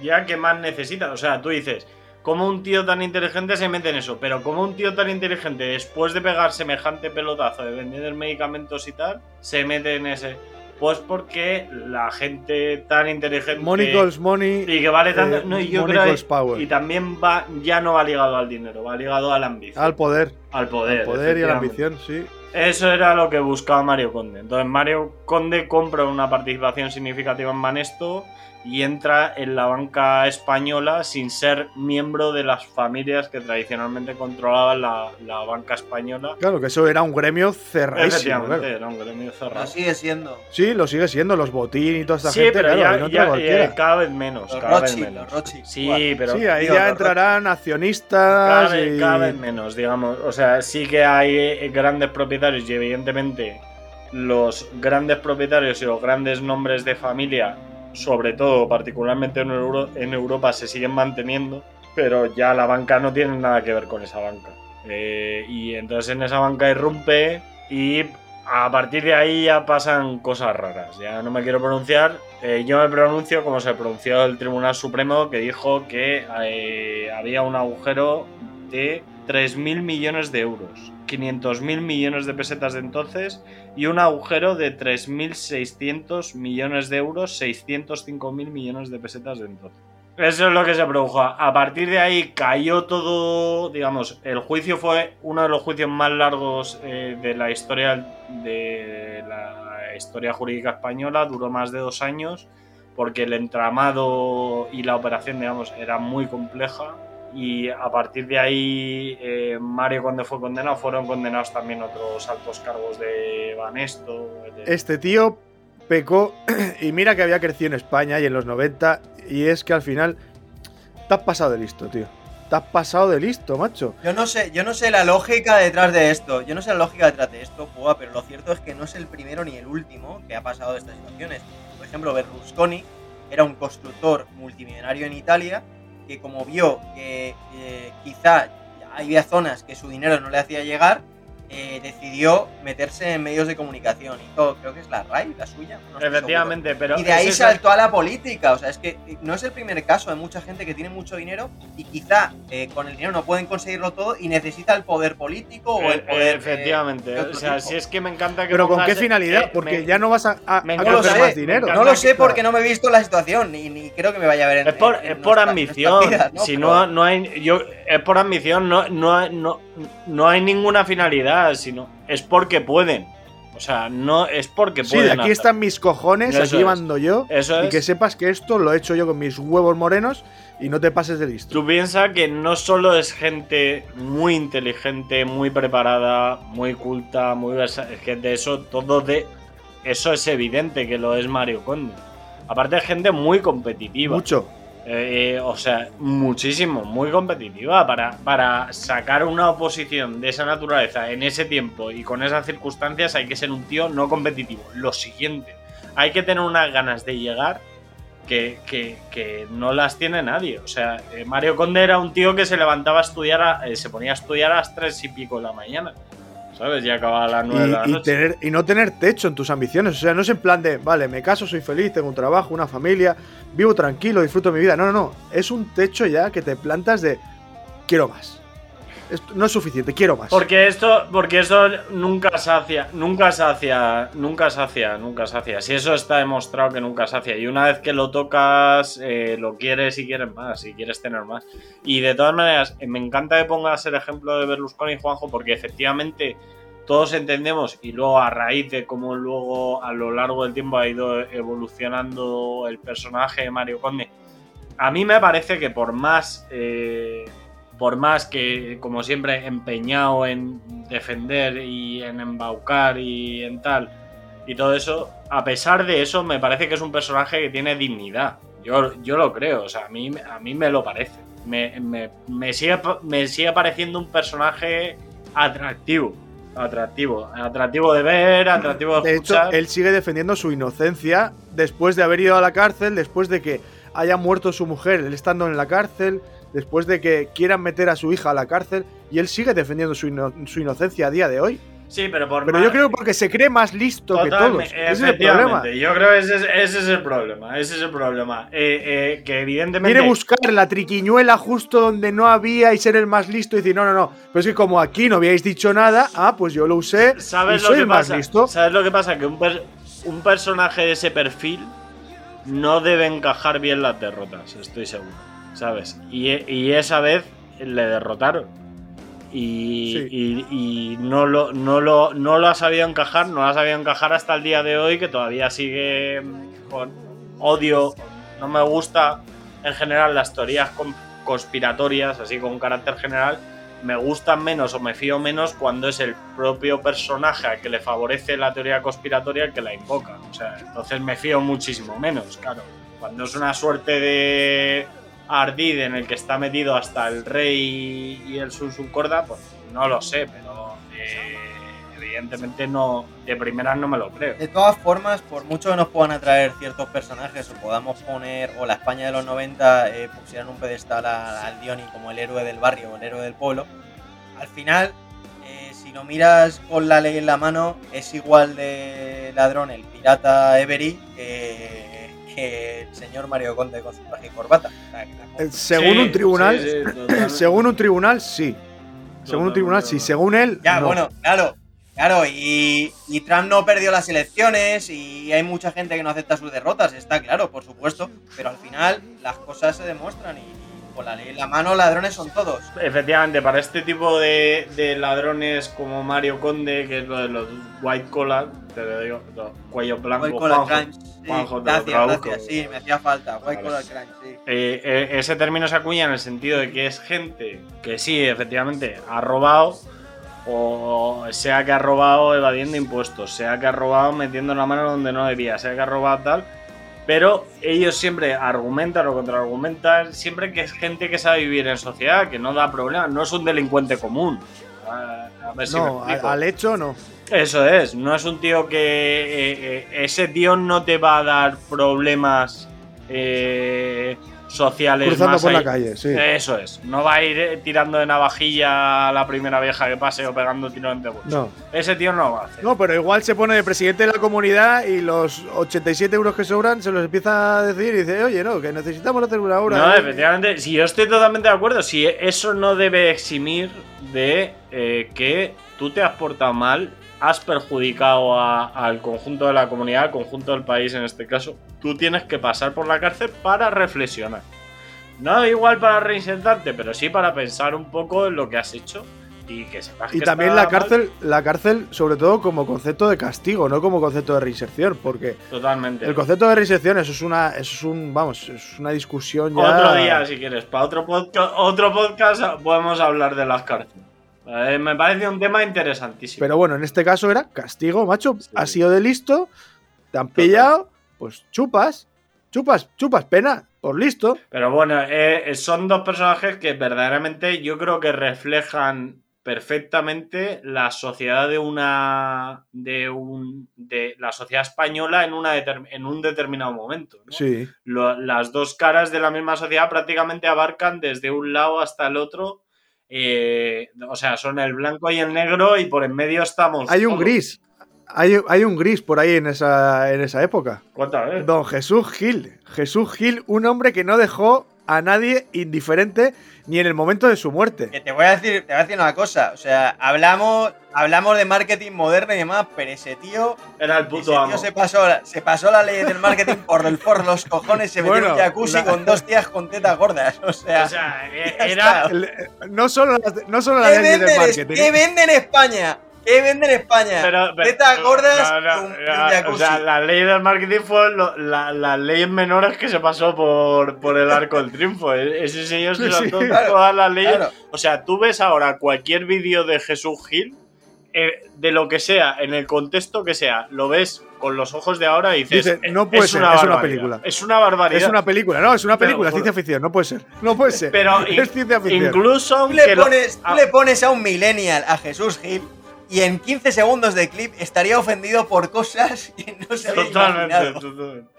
ya que más necesitas. O sea, tú dices, ¿cómo un tío tan inteligente se mete en eso? Pero ¿cómo un tío tan inteligente, después de pegar semejante pelotazo de vender medicamentos y tal, se mete en ese? Pues porque la gente tan inteligente. Money calls money. y que vale tanto. eh, no, y yo money creo. calls power. Y también va, ya no va ligado al dinero, va ligado a la ambición. Al poder. al poder. Al poder y a la ambición, sí. Eso era lo que buscaba Mario Conde. Entonces Mario Conde compra una participación significativa en Banesto y entra en la banca española sin ser miembro de las familias que tradicionalmente controlaban la, la banca española. Claro, que eso era un gremio cerradísimo. Efectivamente, claro. era un gremio cerrado. Lo sigue siendo. Sí, lo sigue siendo, los botín y toda esta Sí, gente, pero claro, ya, no ya, cualquiera. eh, cada vez menos. Los cada vez Rothschild, menos. los Sí, igual. pero sí, ahí tío, ya entrarán accionistas vez, y... cada vez menos, digamos. O sea, sí que hay eh, grandes propietarios y evidentemente los grandes propietarios y los grandes nombres de familia, sobre todo particularmente en, en Europa, se siguen manteniendo, pero ya la banca no tiene nada que ver con esa banca. Eh, y entonces en esa banca irrumpe y a partir de ahí ya pasan cosas raras. Ya no me quiero pronunciar. Eh, yo me pronuncio como se pronunció el Tribunal Supremo que dijo que eh, había un agujero de 3.000 millones de euros. 500.000 millones de pesetas de entonces y un agujero de 3.600 millones de euros, 605.000 millones de pesetas de entonces. Eso es lo que se produjo. A partir de ahí cayó todo, digamos, el juicio fue uno de los juicios más largos eh, de la historia de la historia jurídica española, duró más de dos años porque el entramado y la operación, digamos, era muy compleja y a partir de ahí eh, Mario cuando fue condenado fueron condenados también otros altos cargos de Banesto. de- Este tío pecó y mira que había crecido en España y en los 90 y es que al final te has pasado de listo, tío. Te has pasado de listo, macho. Yo no sé, yo no sé la lógica detrás de esto. Yo no sé la lógica detrás de esto, Pua, pero lo cierto es que no es el primero ni el último que ha pasado de estas situaciones. Por ejemplo, Berlusconi era un constructor multimillonario en Italia que como vio que eh, quizá había zonas que su dinero no le hacía llegar, eh, decidió meterse en medios de comunicación. Hizo, creo que es la RAI, la suya. no Efectivamente, pero. y de ahí saltó a la política. O sea, es que no es el primer caso de mucha gente que tiene mucho dinero y quizá eh, con el dinero no pueden conseguirlo todo y necesita el poder político o el Eh, poder. eh, Efectivamente. o sea, tipo. si es que me encanta que. Pero ¿con qué finalidad? Porque me- ya no vas a, a, me a lo sé, más dinero. No lo sé porque no me he visto la situación ni, ni creo que me vaya a ver en Es por, en- en es por nuestra- ambición. vidas, ¿no? Si Pero- no, no hay. Yo, es por ambición, no, no, hay- no, no hay ninguna finalidad, sino. Es porque pueden. O sea, no es porque Sí, pueden. de aquí hacer. están mis cojones, Eso aquí mando yo. Eso Y es. que sepas que esto lo he hecho yo con mis huevos morenos y no te pases de listo. Tú piensas que no solo es gente muy inteligente, muy preparada, muy culta, muy versa- es que de eso todo de eso es evidente que lo es Mario Conde. Aparte es gente muy competitiva. Mucho. Eh, o sea, muchísimo, muy competitiva para, para sacar una oposición de esa naturaleza en ese tiempo y con esas circunstancias hay que ser un tío no competitivo. Lo siguiente, hay que tener unas ganas de llegar que, que- que no las tiene nadie. O sea, eh, Mario Conde era un tío que se levantaba a estudiar, a- eh, se ponía a estudiar a las tres y pico de la mañana. ¿Sabes? Y acababa a las nueve de la Y, y tener, y no tener techo en tus ambiciones. O sea, no es en plan de, vale, me caso, soy feliz, tengo un trabajo, una familia, vivo tranquilo, disfruto mi vida. No, no, no. Es un techo ya que te plantas de, quiero más. Esto no es suficiente, quiero más. Porque esto, porque eso nunca sacia, nunca sacia, nunca sacia, nunca sacia. Si eso está demostrado que nunca sacia. Y una vez que lo tocas, eh, lo quieres y quieres más, y quieres tener más. Y de todas maneras, eh, me encanta que pongas el ejemplo de Berlusconi y Juanjo, porque efectivamente todos entendemos, y luego a raíz de cómo luego a lo largo del tiempo ha ido evolucionando el personaje de Mario Conde, a mí me parece que por más. eh, por más que, como siempre, empeñado en defender y en embaucar y en tal, y todo eso, a pesar de eso, me parece que es un personaje que tiene dignidad. Yo, yo lo creo, o sea, a mí, a mí me lo parece. Me, me- me sigue, me sigue pareciendo un personaje atractivo. Atractivo. Atractivo de ver, atractivo de De hecho, él sigue defendiendo su inocencia después de haber ido a la cárcel, después de que haya muerto su mujer, él estando en la cárcel, después de que quieran meter a su hija a la cárcel, y él sigue defendiendo su, ino- su inocencia a día de hoy. sí, pero por Pero más- yo creo porque se cree más listo que todos. Ese es el problema. Yo creo que ese es, ese es el problema. Ese es el problema. Eh, eh, que evidentemente. Quiere buscar la triquiñuela justo donde no había y ser el más listo y decir, no, no, no. Pero es que como aquí no habíais dicho nada, ah, pues yo lo usé y ¿Sabes lo soy que el más pasa? listo. ¿Sabes lo que pasa? Que un, per- un personaje de ese perfil no debe encajar bien las derrotas, estoy seguro. ¿Sabes? Y, y esa vez le derrotaron. Y, Sí. y- y no, lo, no, lo, no lo ha sabido encajar, no lo ha sabido encajar hasta el día de hoy, que todavía sigue con odio. No me gusta en general las teorías con- conspiratorias, así con carácter general, me gustan menos o me fío menos cuando es el propio personaje al que le favorece la teoría conspiratoria el que la invoca. O sea, entonces me fío muchísimo menos, claro. Cuando es una suerte de ardid en el que está metido hasta el rey y el Sunsun Corda, pues no lo sé, pero eh, evidentemente no, de primeras no me lo creo. De todas formas, por mucho que nos puedan atraer ciertos personajes o podamos poner, o la España de los 90 eh, pusieran un pedestal al Dioni como el héroe del barrio o el héroe del pueblo, al final, eh, si lo miras con la ley en la mano, es igual de ladrón el pirata Every que, que el señor Mario Conde con su traje y corbata. Según Sí, un tribunal, sí, según un tribunal, sí. Según un tribunal, sí. Según él, Ya, no. bueno, claro, claro, y, y Trump no perdió las elecciones y hay mucha gente que no acepta sus derrotas, está claro, por supuesto, pero al final las cosas se demuestran y con la ley en la mano ladrones son todos. Efectivamente, para este tipo de, de ladrones como Mario Conde, que es lo de los white collar, te lo digo, los cuellos blancos, White Collar Juanjo, Crimes, sí, gracias, gracias, sí, me hacía falta, White Vale. Collar Crimes, sí. Eh, eh, ese término se acuña en el sentido de que es gente que sí, efectivamente, ha robado, o sea que ha robado evadiendo impuestos, sea que ha robado metiendo la mano donde no debía, sea que ha robado tal, pero ellos siempre argumentan o contraargumentan, siempre que es gente que sabe vivir en sociedad, que no da problemas, no es un delincuente común. A, a ver si me No, al, al hecho no. Eso es, no es un tío que. eh, eh, ese tío no te va a dar problemas eh, sociales. Cruzando más por la calle, sí. Eso es, no va a ir eh, tirando de navajilla a la primera vieja que pase o pegando tiros de bolsa. No. Ese tío no va a hacer. No, pero igual se pone de presidente de la comunidad y los 87 euros que sobran se los empieza a decir y dice, oye, no, que necesitamos hacer una obra. No, ¿eh?". efectivamente, si yo estoy totalmente de acuerdo, si eso no debe eximir de eh, que tú te has portado mal, has perjudicado a- al conjunto de la comunidad, al conjunto del país en este caso, tú tienes que pasar por la cárcel para reflexionar. No igual para reinsertarte, pero sí para pensar un poco en lo que has hecho y que sepas Y que también la mal. cárcel, la cárcel, sobre todo como concepto de castigo, no como concepto de reinserción, porque Totalmente. el concepto de reinserción eso es una, eso es un, vamos, es una discusión ya. Otro día, si quieres, para otro podcast, otro podcast podemos hablar de las cárceles. Eh, me parece un tema interesantísimo. Pero bueno, en este caso era castigo, macho. Sí. Has sido de listo, te han pillado, pues chupas, chupas, chupas pena, por listo. Pero bueno, eh, son dos personajes que verdaderamente yo creo que reflejan perfectamente la sociedad de una de un de la sociedad española en una en un determinado momento. ¿no? Sí. Lo- las dos caras de la misma sociedad prácticamente abarcan desde un lado hasta el otro. Eh, o sea, son el blanco y el negro y por en medio estamos. Hay un todos. gris. Hay, hay un gris por ahí en esa, en esa época. Cuéntame. Don Jesús Gil. Jesús Gil, un hombre que no dejó a nadie indiferente ni en el momento de su muerte. Que te voy a decir, te voy a decir una cosa, o sea, hablamos, hablamos de marketing moderno y demás, pero ese tío, Era el ese puto amo. tío se pasó, se pasó la ley del marketing por el por los cojones, se metió en Bueno, jacuzzi la- con dos tías con tetas gordas, o sea, O sea, eh, era. El- no solo las, no solo ¿Qué leyes del marketing. ¿Qué vende en España? ¿Qué vende en España? Pero, pero- Tetas gordas no, no, no, jacuzzi. O sea, la ley del marketing fue lo- la- las leyes menores que se pasó por, por el arco del triunfo. E- Ese señor se saltó sí. Claro, todas las leyes. claro. O sea, tú ves ahora cualquier vídeo de Jesús Gil, eh, de lo que sea, en el contexto que sea, lo ves con los ojos de ahora y dices. Dice, no "Eh, puede es ser, una es una barbaridad". película. Es una barbaridad. Es una película, no, es una película, juro. ciencia ficción, no puede ser. No puede ser. Pero es ciencia ficción. incluso le pones, ah, le pones a un millennial a Jesús Gil y en 15 segundos de clip estaría ofendido por cosas que no se había Totalmente, imaginado. totalmente.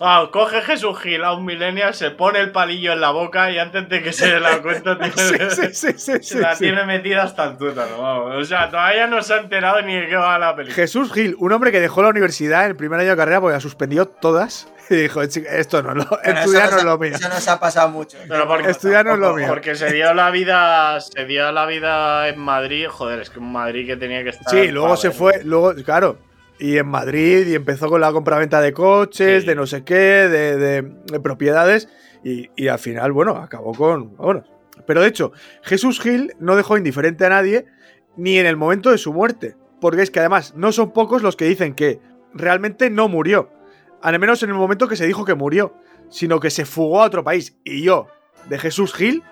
Ah, coge Jesús Gil a un millennial, se pone el palillo en la boca y antes de que se dé la cuenta tiene- Sí, sí, sí, se la sí. tiene metida hasta el tuétano. vamos. O sea, todavía no se ha enterado ni de qué va la película. Jesús Gil, un hombre que dejó la universidad en el primer año de carrera porque la suspendió todas y dijo, "Chica, esto no, es lo, Bueno, estudiar eso no es lo mío. Eso nos ha pasado mucho. Pero porque, Estudiar no es lo mío. porque se dio la vida, se dio la vida en Madrid, joder, es que en Madrid que tenía que estar. Sí, luego se fue, luego, claro, y en Madrid y empezó con la compraventa de coches, Sí. de no sé qué, de, de- de propiedades y, y al final, bueno, acabó con... Bueno, pero de hecho, Jesús Gil no dejó indiferente a nadie ni en el momento de su muerte, porque es que además no son pocos los que dicen que realmente no murió, al menos en el momento que se dijo que murió, sino que se fugó a otro país. Y yo, de Jesús Gil,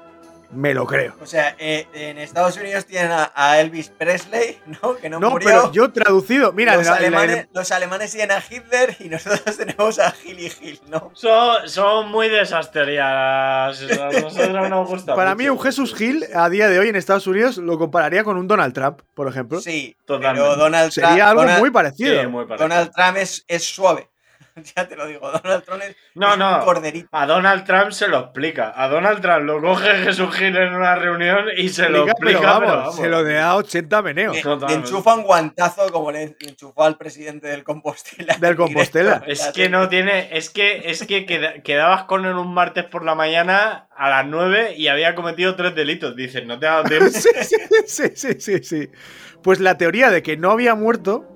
me lo creo. O sea, eh, en Estados Unidos tienen a, a Elvis Presley, ¿no? Que no, No, murió. pero yo traducido, mira, los, en la- alemanes, los alemanes tienen a Hitler y nosotros tenemos a Gilly Gil, ¿no? Son, son muy de esas teorías. A nosotros nos gusta. para mucho. mí un Jesús Gil a día de hoy en Estados Unidos lo compararía con un Donald Trump, por ejemplo. Sí, Totalmente. pero Donald Trump. Sería algo Donald- muy Sí, parecido. muy parecido. Donald Trump es, es suave. ya te lo digo, Donald Trump es, No, no. un corderito. A Donald Trump se lo explica. A Donald Trump lo coge Jesús Gil en una reunión y se lo Explica, pero vamos, se lo da 80 meneos. Le, enchufa un guantazo como le, enchufó al presidente del Compostela. Del Compostela. Es que no tiene. Es que, es que queda- quedabas con él un martes por la mañana a las 9 y había cometido tres delitos. Dices, no te ha dado tiempo. sí, sí, sí, sí. Pues la teoría de que no había muerto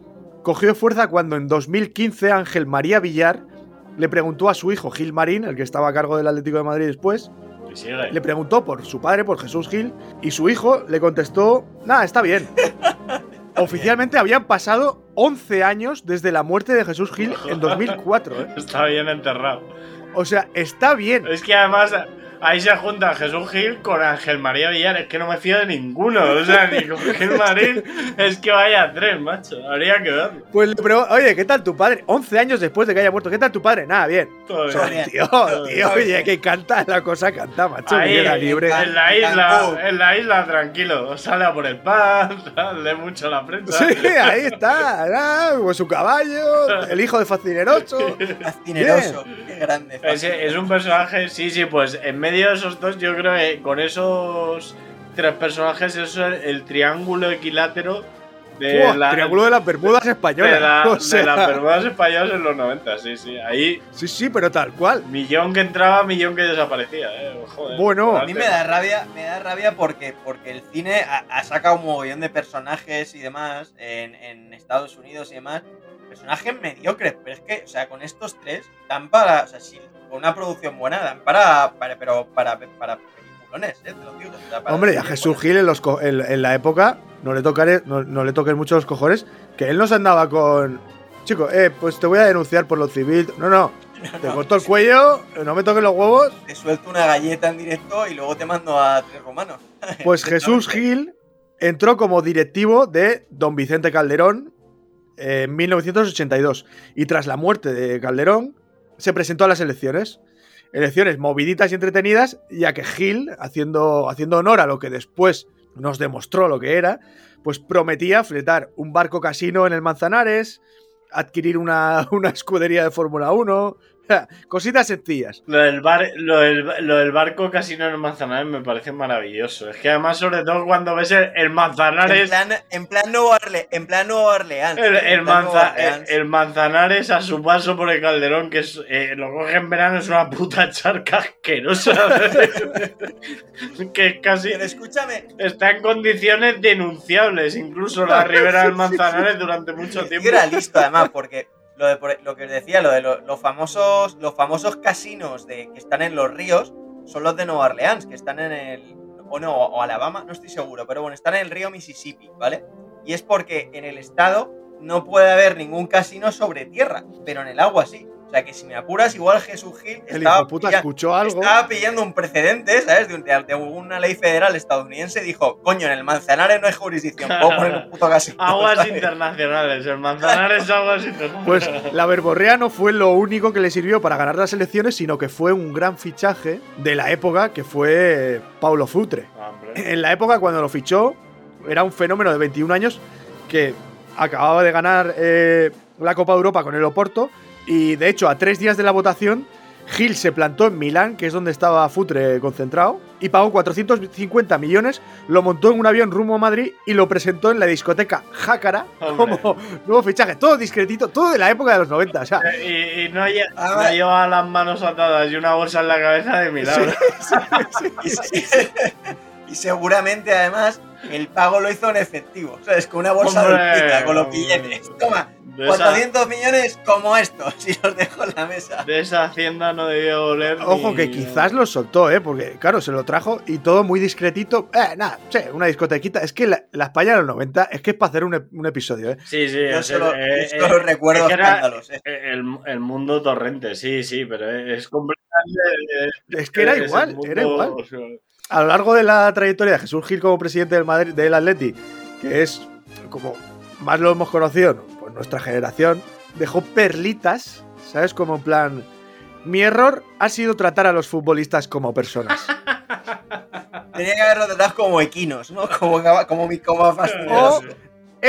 cogió fuerza cuando en 2015 Ángel María Villar le preguntó a su hijo Gil Marín, el que estaba a cargo del Atlético de Madrid después, sigue. le preguntó por su padre, por Jesús Gil, y su hijo le contestó, nada, está bien. Oficialmente habían pasado 11 años desde la muerte de Jesús Gil en 2004. ¿eh? Está bien enterrado. O sea, está bien. Es que además ahí se junta Jesús Gil con Ángel María Villar. Es que no me fío de ninguno. O sea, ni con Gil Marín. Es que vaya tres, macho. Habría que verlo. Pues le preguntó, oye, ¿qué tal tu padre? 11 años después de que haya muerto, ¿qué tal tu padre? Nada, bien. Todo bien. bien. Tío, tío, oye, que canta la cosa, canta, macho. Ahí, que era libre. en la isla, Cancún. en la isla, tranquilo. Sale a por el pan, lee mucho la prensa. Sí, ahí está. Con su caballo, el hijo de Facineroso. Fascineroso. Qué grande. Ese es un personaje, sí, sí, pues en medio de esos dos, yo creo que con esos tres personajes, eso es el triángulo equilátero de la. triángulo de las Bermudas de, españolas. la- o de las Bermudas españolas en los 90, sí, sí. Ahí, Sí, sí, pero tal cual. millón que entraba, millón que desaparecía, eh. Joder. Bueno. A mí me da rabia, me da rabia porque, porque el cine ha, ha sacado un mogollón de personajes y demás en, en Estados Unidos y demás. Personajes mediocres, pero es que, o sea, con estos tres dan para, o sea, si una producción buena dan para, para pero para, para peliculones, eh, te lo digo. o sea, para Hombre, a Jesús. Gil en, los co- en, en la época, no le, tocaré, no, no le toques mucho los cojones, que él no se andaba con... Chico, eh, pues te voy a denunciar por lo civil. No, no, te corto el cuello, no me toques los huevos. Te suelto una galleta en directo y luego te mando a tres romanos. Pues Jesús Gil entró como directivo de don Vicente Calderón en 1982 y tras la muerte de Calderón se presentó a las elecciones. Elecciones moviditas y entretenidas, ya que Gil, haciendo, haciendo honor a lo que después nos demostró lo que era, pues prometía fletar un barco casino en el Manzanares, adquirir una, una escudería de Fórmula 1, cositas sencillas. Lo del, bar, lo, del, lo del barco casino en el Manzanares me parece maravilloso. Es que además, sobre todo cuando ves el, el En Manzanares. plan, en plan en plan Nuevo Orleans. El, el en plan manza- Orleans. el- el Manzanares a su paso por el Calderón, que es, eh, lo coge en verano, es una puta charca asquerosa. que es casi. Pero escúchame, Está en condiciones denunciables, incluso la ribera del Manzanares durante mucho tiempo. era listo además, porque lo, de, por- lo que os decía, lo de lo- los famosos los famosos casinos de, que están en los ríos son los de Nueva Orleans, que están en el. O no, o Alabama, no estoy seguro, pero bueno, están en el río Mississippi, ¿vale? Y es porque en el estado no puede haber ningún casino sobre tierra, pero en el agua sí. O sea que si me apuras, igual Jesús Gil El estaba, de puta pilla- escuchó algo. estaba pillando un precedente, ¿sabes? De, un- de- de una ley federal estadounidense. Dijo, coño, en el Manzanares no hay jurisdicción, puedo poner un puto casino. Aguas ¿sabes? internacionales, el Manzanares aguas internacionales. Pues la verborrea no fue lo único que le sirvió para ganar las elecciones, sino que fue un gran fichaje de la época que fue Paulo Futre. Hombre. En la época cuando lo fichó, era un fenómeno de 21 años que acababa de ganar eh, la Copa de Europa con el Oporto y de hecho a tres días de la votación Gil se plantó en Milán, que es donde estaba Futre concentrado, y pagó 450 millones, lo montó en un avión rumbo a Madrid y lo presentó en la discoteca Jácara Hombre. como nuevo fichaje. Todo discretito, todo de la época de los 90. O sea, Y, y no, lle- Ah, no lleva las manos atadas y una bolsa en la cabeza de milagro. Y, se- y seguramente, además, el pago lo hizo en efectivo. ¿Sabes? Con una bolsa de pita, con los billetes. Toma, De esa, 400 millones como estos, si los dejo en la mesa. de esa hacienda no debió oler. Ojo ni- que quizás lo soltó, ¿eh? Porque, claro, se lo trajo y todo muy discretito. Eh, nada, sí, una discotequita. Es que la, la España de los 90 es que es para hacer un, ep- un episodio, ¿eh? Sí, sí, Yo solo, eh, yo solo eh, recuerdo es que era- escándalos. eh. El, el mundo torrente, sí, sí, pero es completamente. Es que era igual, mundo- era igual. o sea, a lo largo de la trayectoria de Jesús Gil como presidente del, Madrid, del Atleti, que es como más lo hemos conocido, ¿no? Nuestra generación, dejó perlitas, ¿sabes? Como en plan, mi error ha sido tratar a los futbolistas como personas. Tenía que haberlo tratado como equinos, ¿no? Como, como mi coma O fastidioso.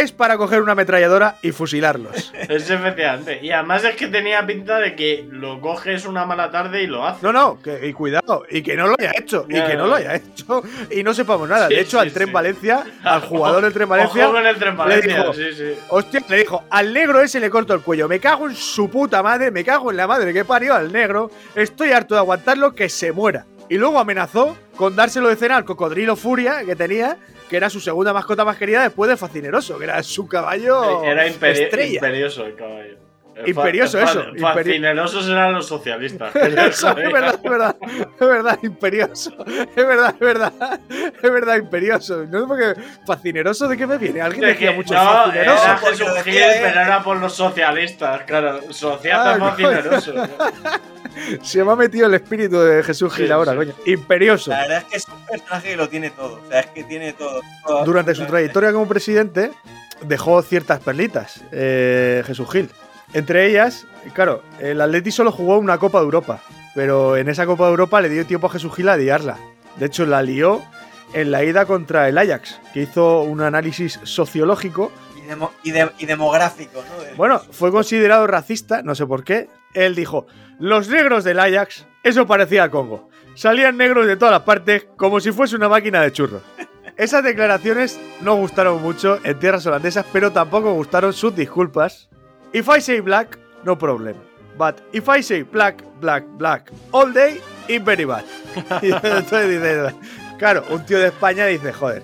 Es para coger una ametralladora y fusilarlos. Es efectivamente. Y además es que tenía pinta de que lo coges una mala tarde y lo haces. No, no, que, y cuidado, y que no lo haya hecho, y que no lo haya hecho, y no sepamos nada. Sí, de hecho, sí, al Tren sí. Valencia, al jugador del Tren Valencia, Ojo con el Tren Valencia, dijo- sí, sí. hostia, le dijo, al negro ese le corto el cuello, me cago en su puta madre, me cago en la madre que parió al negro, estoy harto de aguantarlo, que se muera. Y luego amenazó con dárselo de cena al cocodrilo Furia que tenía, que era su segunda mascota más querida después de Facineroso, que era su caballo Era estrella. imperioso el caballo. El Imperioso, fa- eso, Fascinerosos eran los socialistas. Eso, es verdad, es verdad, es verdad, imperioso. Es verdad, es verdad, es verdad, imperioso. No sé por qué. Fascineroso, ¿de qué me viene? Alguien De decía que- mucho no, fascineroso. era Jesús Gil, pero era por los socialistas, claro. Sociata Ah, fascineroso. Se me ha metido el espíritu de Jesús Gil Sí, ahora, sí. coño. Imperioso. La verdad es que es un personaje que lo tiene todo. O sea, es que tiene todo. todo Durante su trayectoria como presidente, dejó ciertas perlitas, eh, Jesús Gil. Entre ellas, claro, el Atleti solo jugó una Copa de Europa, pero en esa Copa de Europa le dio tiempo a Jesús Gil a liarla. De hecho, la lió en la ida contra el Ajax, que hizo un análisis sociológico Y, demo- y de- y demográfico, ¿no? Bueno, fue considerado racista, no sé por qué. Él dijo, los negros del Ajax, eso parecía a Congo. Salían negros de todas las partes como si fuese una máquina de churros. Esas declaraciones no gustaron mucho en tierras holandesas, pero tampoco gustaron sus disculpas. If I say black, no problem. But if I say black, black, black, all day, it's very bad. Y entonces dice, claro, un tío de España dice, joder,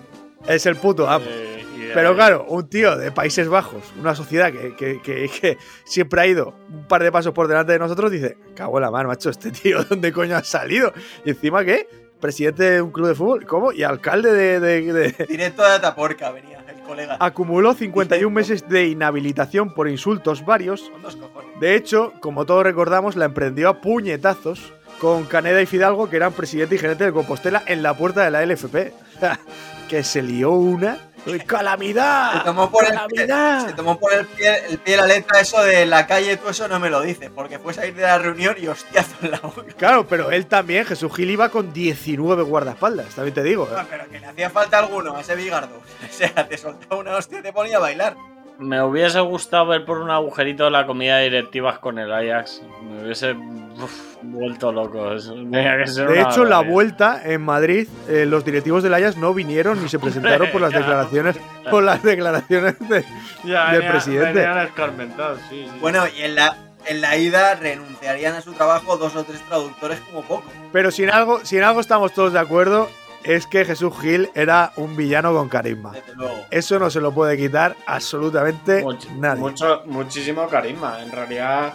es el puto amo. Eh, Pero claro, un tío de Países Bajos, una sociedad que, que- que- que siempre ha ido un par de pasos por delante de nosotros, dice, cago en la mano, macho, este tío, ¿dónde coño ha salido? Y encima, ¿qué? Presidente de un club de fútbol, ¿cómo? Y alcalde de... de- de- Directo de Ataporca venía colega. Acumuló 51 meses de inhabilitación por insultos varios. De hecho, como todos recordamos, la emprendió a puñetazos con Caneda y Fidalgo, que eran presidente y gerente de Compostela, en la puerta de la LFP. que se lió una... ¡Calamidad! Se tomó por el pie, ¡Calamidad! se tomó por el pie, el pie la letra eso de la calle, tú eso no me lo dices, porque fue salir de la reunión y hostiazo en la boca. Claro, pero él también, Jesús Gil iba con 19 guardaespaldas, también te digo. ¿eh? Pero que le hacía falta alguno a ese bigardo. O sea, te soltaba una hostia y te ponía a bailar. Me hubiese gustado ver por un agujerito la comida de directivas con el Ajax. Me hubiese uf, vuelto loco. Eso tenía que ser De hecho, la vuelta en Madrid, eh, los directivos del Ajax no vinieron ni se presentaron por las declaraciones, por las declaraciones de. Ya, del venía- presidente. venían escarmentados, sí, sí. Bueno, y en la, en la ida renunciarían a su trabajo dos o tres traductores como poco. Pero sin algo, si en algo estamos todos de acuerdo, es que Jesús Gil era un villano con carisma. Eso no se lo puede quitar absolutamente Much- nadie. mucho, muchísimo carisma. En realidad,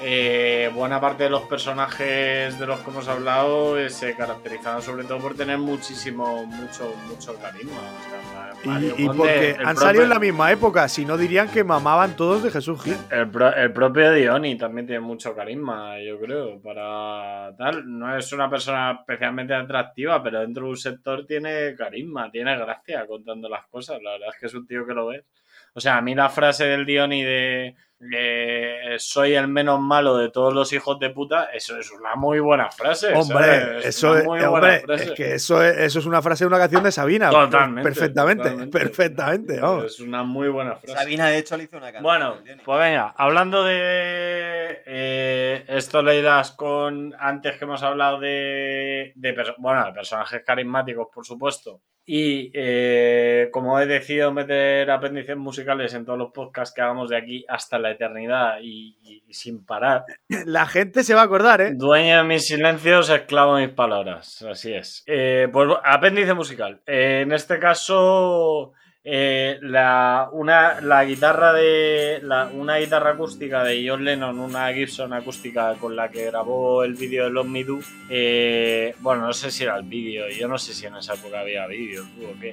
eh, buena parte de los personajes de los que hemos hablado eh, se caracterizaban sobre todo por tener muchísimo, mucho, mucho carisma. O sea, Mario Y, y Conde, porque han propio- salido en la misma época, si no dirían que mamaban todos de Jesús Gil. El, pro- el propio Dioni también tiene mucho carisma, yo creo, para tal. No es una persona especialmente atractiva, pero dentro de un sector tiene carisma, tiene gracia contando las cosas. La verdad es que es un tío que lo ves. O sea, a mí la frase del Dioni de eh, soy el menos malo de todos los hijos de puta, eso es una muy buena frase. Hombre, eso es, muy hombre, buena frase. es que eso es, eso es una frase de una canción de Sabina. Totalmente, Perfectamente, totalmente. perfectamente. Es una muy buena frase. Sabina, de hecho, le hizo una canción. Bueno, pues venga, hablando de eh, esto leídas con antes que hemos hablado de, bueno, de personajes carismáticos, por supuesto. Y eh, como he decidido meter apéndices musicales en todos los podcasts que hagamos de aquí hasta la eternidad y sin parar, La gente se va a acordar, ¿eh? dueño de mis silencios, esclavo de mis palabras. Así es. Eh, pues apéndice musical. Eh, en este caso, eh, la, una, la guitarra de. una guitarra acústica de John Lennon, una Gibson acústica con la que grabó el vídeo de Los Me Do. eh, bueno, no sé si era el vídeo, yo no sé si en esa época había vídeo.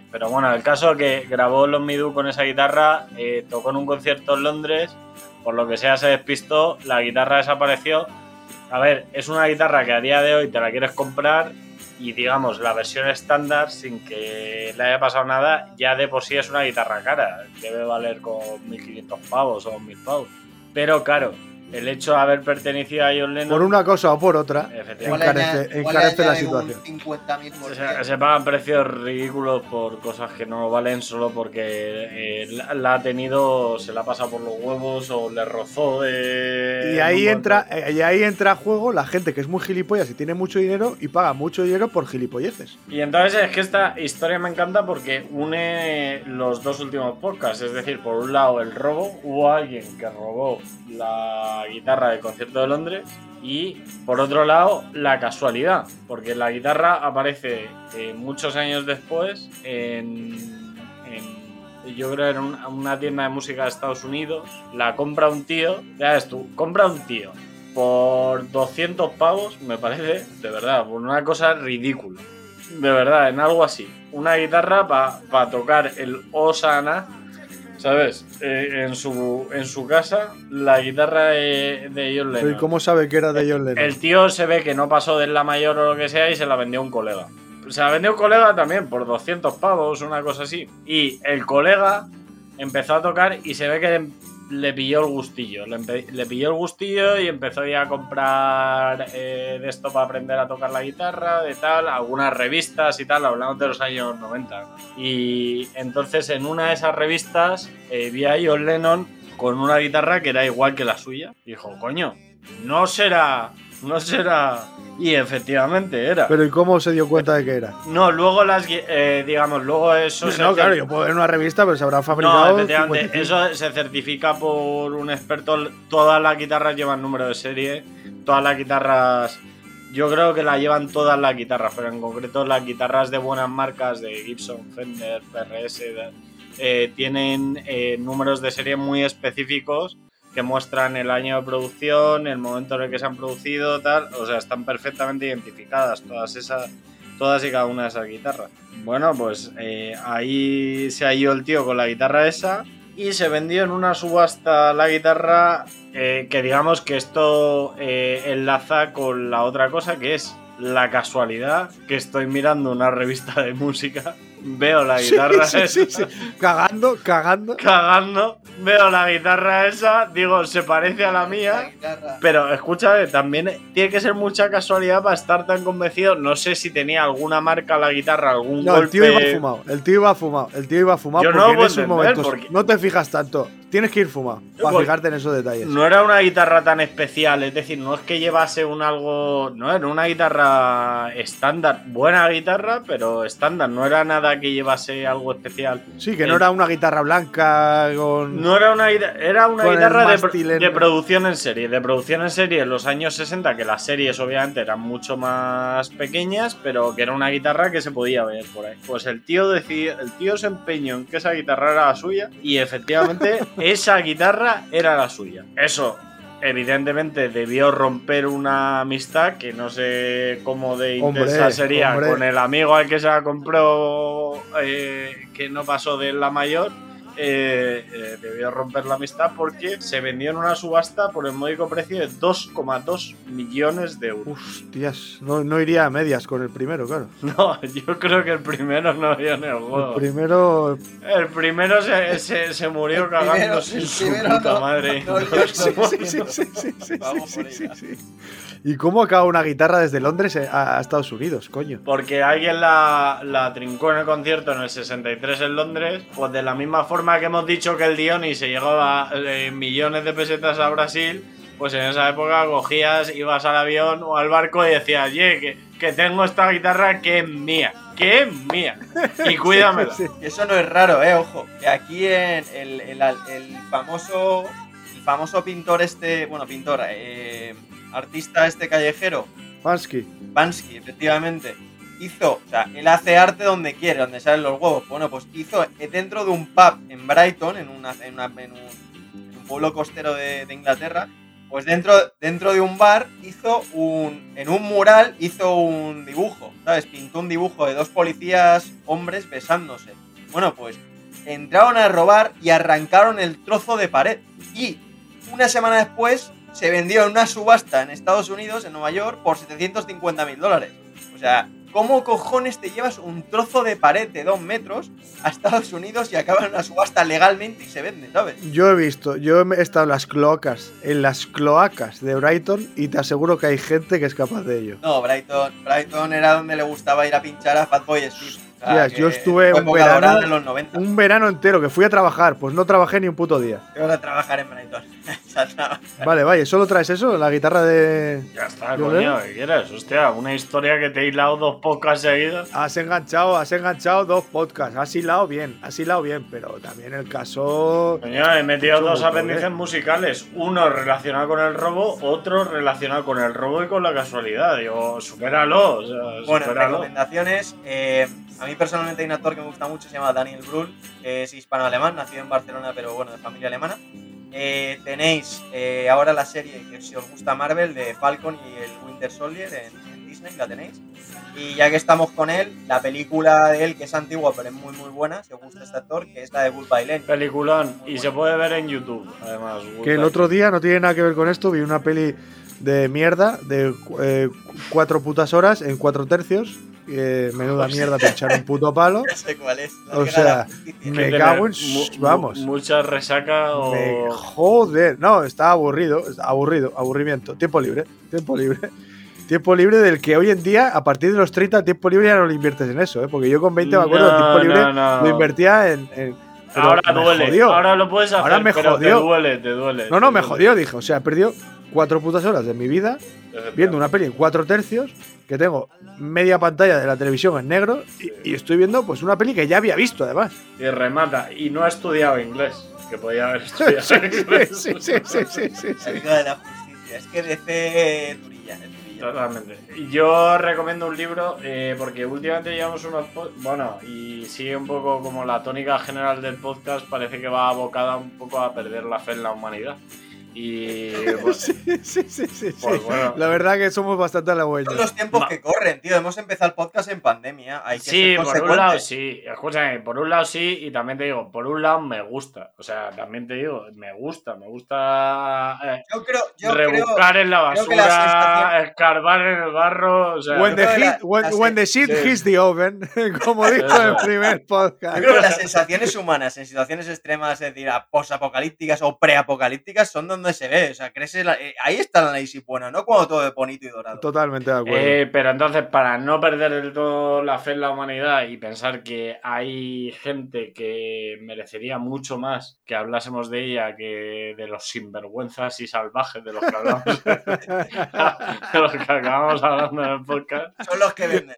Pero bueno, el caso es que grabó Los Me Do con esa guitarra, eh, tocó en un concierto en Londres, por lo que sea se despistó, la guitarra desapareció. A ver, es una guitarra que a día de hoy te la quieres comprar y digamos la versión estándar sin que le haya pasado nada ya de por sí es una guitarra cara debe valer con 1500 pavos o 1000 pavos. Pero claro el hecho de haber pertenecido a John Lennon Por una cosa o por otra, encarece, encarece la situación. 50.000 por se, se pagan precios ridículos por cosas que no valen solo porque eh, la, la ha tenido, se la ha pasado por los huevos o le rozó de. Y ahí entra, eh, y ahí entra a juego la gente que es muy gilipollas y tiene mucho dinero y paga mucho dinero por gilipolleces. Y entonces es que esta historia me encanta porque une los dos últimos podcasts. Es decir, por un lado el robo, hubo alguien que robó la guitarra del concierto de Londres. Y por otro lado, la casualidad, porque la guitarra aparece eh, muchos años después en, yo creo en un- una tienda de música de Estados Unidos. La compra un tío, ya ves tú, compra un tío por 200 pavos, me parece, de verdad, por una cosa ridícula. De verdad, en algo así. Una guitarra para tocar el Osana, ¿sabes? Eh, en, su, en su casa, la guitarra de, de John Pero ¿y Lennon. cómo sabe que era de John Lennon? El tío se ve que no pasó de la mayor o lo que sea y se la vendió a un colega. Se la vendió a un colega también por 200 pavos, una cosa así. Y el colega empezó a tocar y se ve que le pilló el gustillo. Le, pilló el gustillo y empezó ya a comprar eh, de esto para aprender a tocar la guitarra, de tal, algunas revistas y tal, hablamos de los años 90. Y entonces en una de esas revistas eh, vi a John Lennon con una guitarra que era igual que la suya. Dijo, coño, no será, no será. Y efectivamente era. Pero ¿y cómo se dio cuenta de que era? No, luego las, eh, digamos, luego eso se No, claro, yo puedo ver una revista, pero se habrán no, fabricado. efectivamente, 55. eso se certifica por un experto. Todas las guitarras llevan número de serie. Todas las guitarras. Yo creo que la llevan todas las guitarras, pero en concreto las guitarras de buenas marcas de Gibson, Fender, PRS, eh, tienen eh, números de serie muy específicos que muestran el año de producción, el momento en el que se han producido, tal. O sea, están perfectamente identificadas todas esas, todas y cada una de esas guitarras. Bueno, pues eh, ahí se ha ido el tío con la guitarra esa y se vendió en una subasta la guitarra eh, que digamos que esto eh, enlaza con la otra cosa que es la casualidad que estoy mirando una revista de música, veo la Sí, guitarra sí, esa, sí, sí. Cagando, cagando. cagando, veo la guitarra esa, digo, se parece a la mía. Pero escúchame, también tiene que ser mucha casualidad para estar tan convencido. No sé si tenía alguna marca la guitarra, algún No, el golpe. tío iba fumado. El tío iba fumado. El tío iba fumado Yo no porque en puedo esos entender, momentos porque- no te fijas tanto. Tienes que ir fumado para fijarte en esos detalles. No era una guitarra tan especial, es decir, no es que llevase un algo. No, era una guitarra estándar. Buena guitarra, pero estándar. No era nada que llevase algo especial. Sí, que no era una guitarra blanca con. No era una guitarra, era una guitarra de producción en serie. De producción en serie en los años 60, que las series obviamente eran mucho más pequeñas, pero que era una guitarra que se podía ver por ahí. Pues el tío decidió, el tío se empeñó en que esa guitarra era la suya y efectivamente esa guitarra era la suya. Eso. Evidentemente debió romper una amistad que no sé cómo de Hombre, intensa sería hombre. con el amigo al que se la compró eh, que no pasó de la mayor eh, eh, debió romper la amistad porque se vendió en una subasta por el módico precio de 2,2 millones de euros. Hostias, no, no iría a medias con el primero, claro. No, yo creo que el primero no vio en el El juego. primero. El primero se, se- se murió El primero- cagándose en el su puta no- madre. ¿Y cómo acaba una guitarra desde Londres a, Estados Unidos, coño? Porque alguien la, la trincó en el concierto en el 63 en Londres, pues de la misma forma que hemos dicho que el Diony se llegaba eh, millones de pesetas a Brasil, pues en esa época cogías, ibas al avión o al barco y decías, ye, que, que tengo esta guitarra que es mía, que es mía, y cuídamela. Sí, sí. Y eso no es raro, eh, ojo. Aquí en el, el- el famoso. El famoso pintor este. Bueno, pintor, eh, artista este callejero, Pansky. Bansky, efectivamente. Hizo, o sea, él hace arte donde quiere, donde salen los huevos. Bueno, pues hizo eh, dentro de un pub en Brighton, en, una, en, una- en un, en un pueblo costero de, de Inglaterra, pues dentro, dentro de un bar hizo un. En un mural hizo un dibujo, ¿sabes? Pintó un dibujo de dos policías hombres besándose. Bueno, pues entraron a robar y arrancaron el trozo de pared. Y una semana después se vendió en una subasta en Estados Unidos, en Nueva York, por 750 mil dólares. O sea, ¿cómo cojones te llevas un trozo de pared de dos metros a Estados Unidos y acaba en una subasta legalmente y se vende, ¿sabes? Yo he visto, yo he estado en las cloacas, en las cloacas de Brighton y te aseguro que hay gente que es capaz de ello. No, Brighton, Brighton era donde le gustaba ir a pinchar a Fatboy Steve. O sea, Tías, que yo estuve un verano, en los 90. un verano entero que fui a trabajar, pues no trabajé ni un puto día. Tengo que trabajar en trabajar. Vale, vaya, ¿solo traes eso? La guitarra de... Ya está, Yo coño. ¿qué quieres? Hostia, una historia que te he hilado dos podcasts seguidos. Has enganchado, has enganchado dos podcasts, has hilado bien, has hilado bien, pero también el caso... Coño, he metido dos apéndices ¿eh? musicales. Uno relacionado con el robo, otro relacionado con el robo y con la casualidad. Digo, supéralo. O sea, Bueno, supéralo. recomendaciones. eh, a mí personalmente hay un actor que me gusta mucho, se llama Daniel Brühl, que es hispano-alemán, nacido en Barcelona, pero bueno, de familia alemana. Eh, tenéis eh, ahora la serie que si os gusta Marvel de Falcon y el Winter Soldier en, en Disney, la tenéis. Y ya que estamos con él, la película de él, que es antigua pero es muy muy buena, si os gusta este actor, que es la de Goodbye Lenin. Peliculón. Y se puede ver en YouTube, además. Que el otro día, no tiene nada que ver con esto, vi una peli de mierda de eh, cuatro putas horas en cuatro tercios. Eh, menuda mierda te echar un puto palo. Ya sé cuál es. la O sea, me cago en... Vamos. Mucha resaca o. Me joder, no, está aburrido, aburrido, aburrimiento, tiempo libre, tiempo libre. Tiempo libre del que hoy en día, a partir de los 30, tiempo libre ya no lo inviertes en eso, ¿eh? porque yo con 20 me acuerdo, No, tiempo libre no, no. lo invertía en. en- pero Ahora me duele. jodió. Ahora lo puedes hacer. Ahora me pero jodió. Te duele, te duele. no, no, te me duele. jodió, dije. O sea, he perdido cuatro putas horas de mi vida viendo una peli en cuatro tercios, que tengo media pantalla de la televisión en negro, y, y estoy viendo pues una peli que ya había visto, además. Y remata. Y no ha estudiado inglés. Que podía haber sí, estudiado inglés. sí, sí, sí, sí, sí, sí. De la Justicia. Es que DC durilla, es durilla. Totalmente. Yo recomiendo un libro eh, porque últimamente llevamos unos. Bueno, y sigue un poco como la tónica general del podcast, parece que va abocada un poco a perder la fe en la humanidad. Y. pues, Sí, sí, sí, sí, sí. Pues bueno. La verdad que somos bastante Son halagüeños. los tiempos Ma- que corren, tío. Hemos empezado el podcast en pandemia. Hay que Sí, ser por un lado sí. Escúchame, por un lado sí, y también te digo, por un lado me gusta. O sea, también te digo, me gusta, me gusta eh, Yo creo, yo rebuscar en la creo la basura, sensación- escarbar en el barro. O sea, When the, la- heat, when, la when the shit sí. hits the oven, como dijo en el primer podcast. yo creo que las sensaciones humanas en situaciones extremas, es decir, a- posapocalípticas o preapocalípticas, son donde se ve. O sea, crees en la- eh, ahí está el análisis bueno, no cuando todo es bonito y dorado. Totalmente de acuerdo. Eh, pero entonces, para no perder del todo la fe en la humanidad y pensar que hay gente que merecería mucho más que hablásemos de ella que de los sinvergüenzas y salvajes de los que hablamos, de los que acabamos hablando en el podcast, Son los que venden.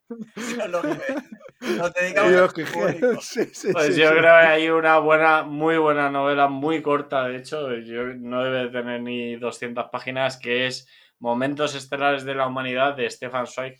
Son los que venden. Nos dedicamos Yo a sí, sí, pues sí, yo sí. creo que hay una buena, muy buena novela, muy corta, de hecho, yo no debe tener ni 200 páginas, que es Momentos Estelares de la Humanidad de Stefan Zweig.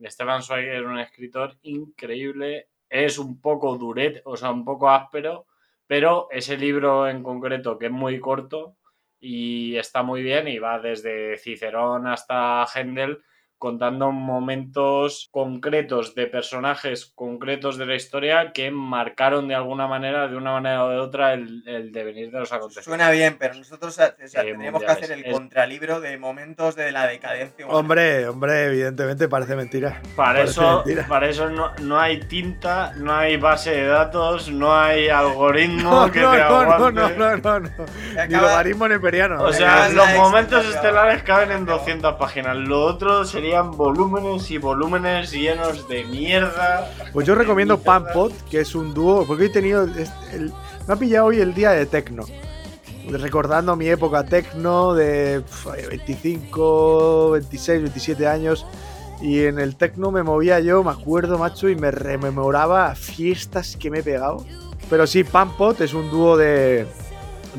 Stefan Zweig es un escritor increíble, es un poco duret, o sea, un poco áspero, pero ese libro en concreto, que es muy corto y está muy bien, y va desde Cicerón hasta Händel, contando momentos concretos de personajes concretos de la historia que marcaron de alguna manera, de una manera o de otra, el, el devenir de los acontecimientos. Suena bien, pero nosotros o sea, Sí, tendríamos que hacer el Es- contralibro de momentos de la decadencia humana. Hombre, hombre, evidentemente parece mentira. Para Parece eso, mentira. para eso no, no hay tinta, no hay base de datos, no hay algoritmo No, que no, te aguante. no, no, no, no. Ni logaritmo neperiano. O ¿eh? sea, los momentos estelares caben en 200 páginas. Lo otro serían volúmenes y volúmenes llenos de mierda. Pues yo recomiendo. Pampot, que es un dúo, porque he tenido. este- el- me ha pillado hoy el día de Tecno. Recordando mi época Tecno de pf, 25, 26, 27 años. Y en el Tecno me movía yo, me acuerdo, macho, y me rememoraba fiestas que me he pegado. Pero sí, Pampot es un dúo de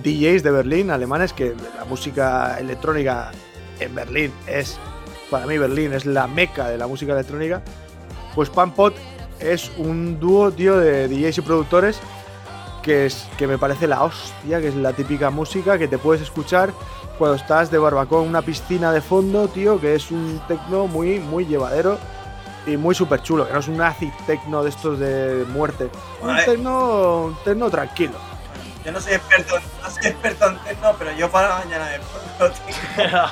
DJs de Berlín, alemanes, que la música electrónica en Berlín es, para mí Berlín es la meca de la música electrónica. Pues Pampot es un dúo, tío, de DJs y productores que, es, que me parece la hostia, que es la típica música que te puedes escuchar cuando estás de barbacoa en una piscina de fondo, tío, que es un tecno muy, muy llevadero y muy súper chulo, que no es un acid tecno de estos de muerte. Un tecno, un tecno tranquilo. Yo no soy experto, no soy experto en techno, pero yo para mañana me pongo techno.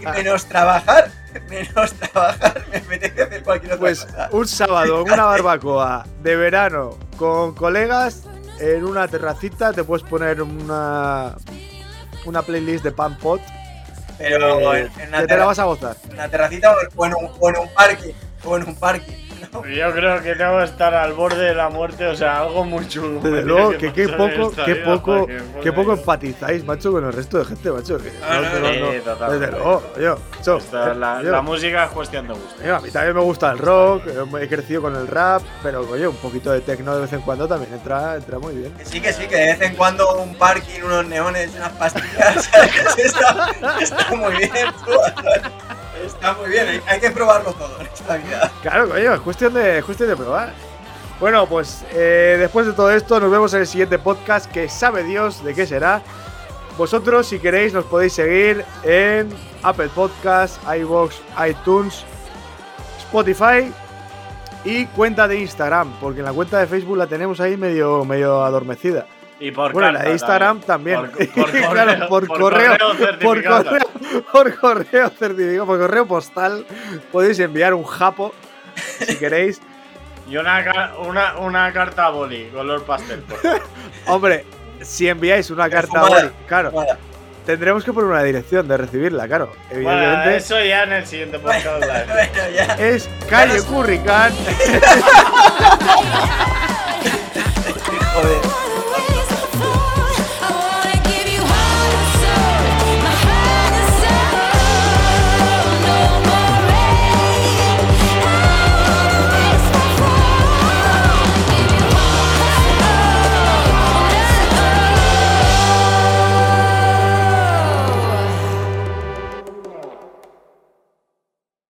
Y menos trabajar, menos trabajar, me apetece hacer cualquier otra Pues cosa. un sábado en una barbacoa de verano con colegas en una terracita te puedes poner una una playlist de pan pot Pero eh, en, en que una, te la vas a gozar. en una terracita o en, un, o en un parking. O en un parking. ¿No? Yo creo que tengo que estar al borde de la muerte, o sea, algo muy chulo. Desde luego que qué poco, qué poco, qué poco yo- empatizáis, macho, con el resto de gente, macho. que Ah, no, no, sí, totalmente. Desde luego, yo, macho, Esta- la, yo- la música es cuestión de gusto. Mira, a mí también me gusta el rock, he crecido con el rap, pero oye, un poquito de techno de vez en cuando también entra, entra muy bien. Sí, que sí, que de vez en cuando un parking, unos neones, unas pastillas. está, está muy bien, tú. Está muy bien, hay, que probarlo todo en esta vida. Claro, coño, es cuestión de, es cuestión de probar. Bueno, pues eh, después de todo esto, nos vemos en el siguiente podcast que sabe Dios de qué será. Vosotros, si queréis, nos podéis seguir en Apple Podcasts, iVoox, iTunes, Spotify y cuenta de Instagram, porque en la cuenta de Facebook la tenemos ahí medio, medio adormecida. Y por Bueno, la de Instagram también. Por, por Claro, correo, por por correo, por certificado. correo, por correo certificado, por correo postal, podéis enviar un japo si queréis. Y una, una, una carta a boli, color pastel. Hombre, si enviáis una carta a Perfumada. Boli, claro, tendremos que poner una dirección de recibirla, claro. Bueno, Evidentemente eso ya en el siguiente podcast. bueno, ya. es calle Curricán. Baby,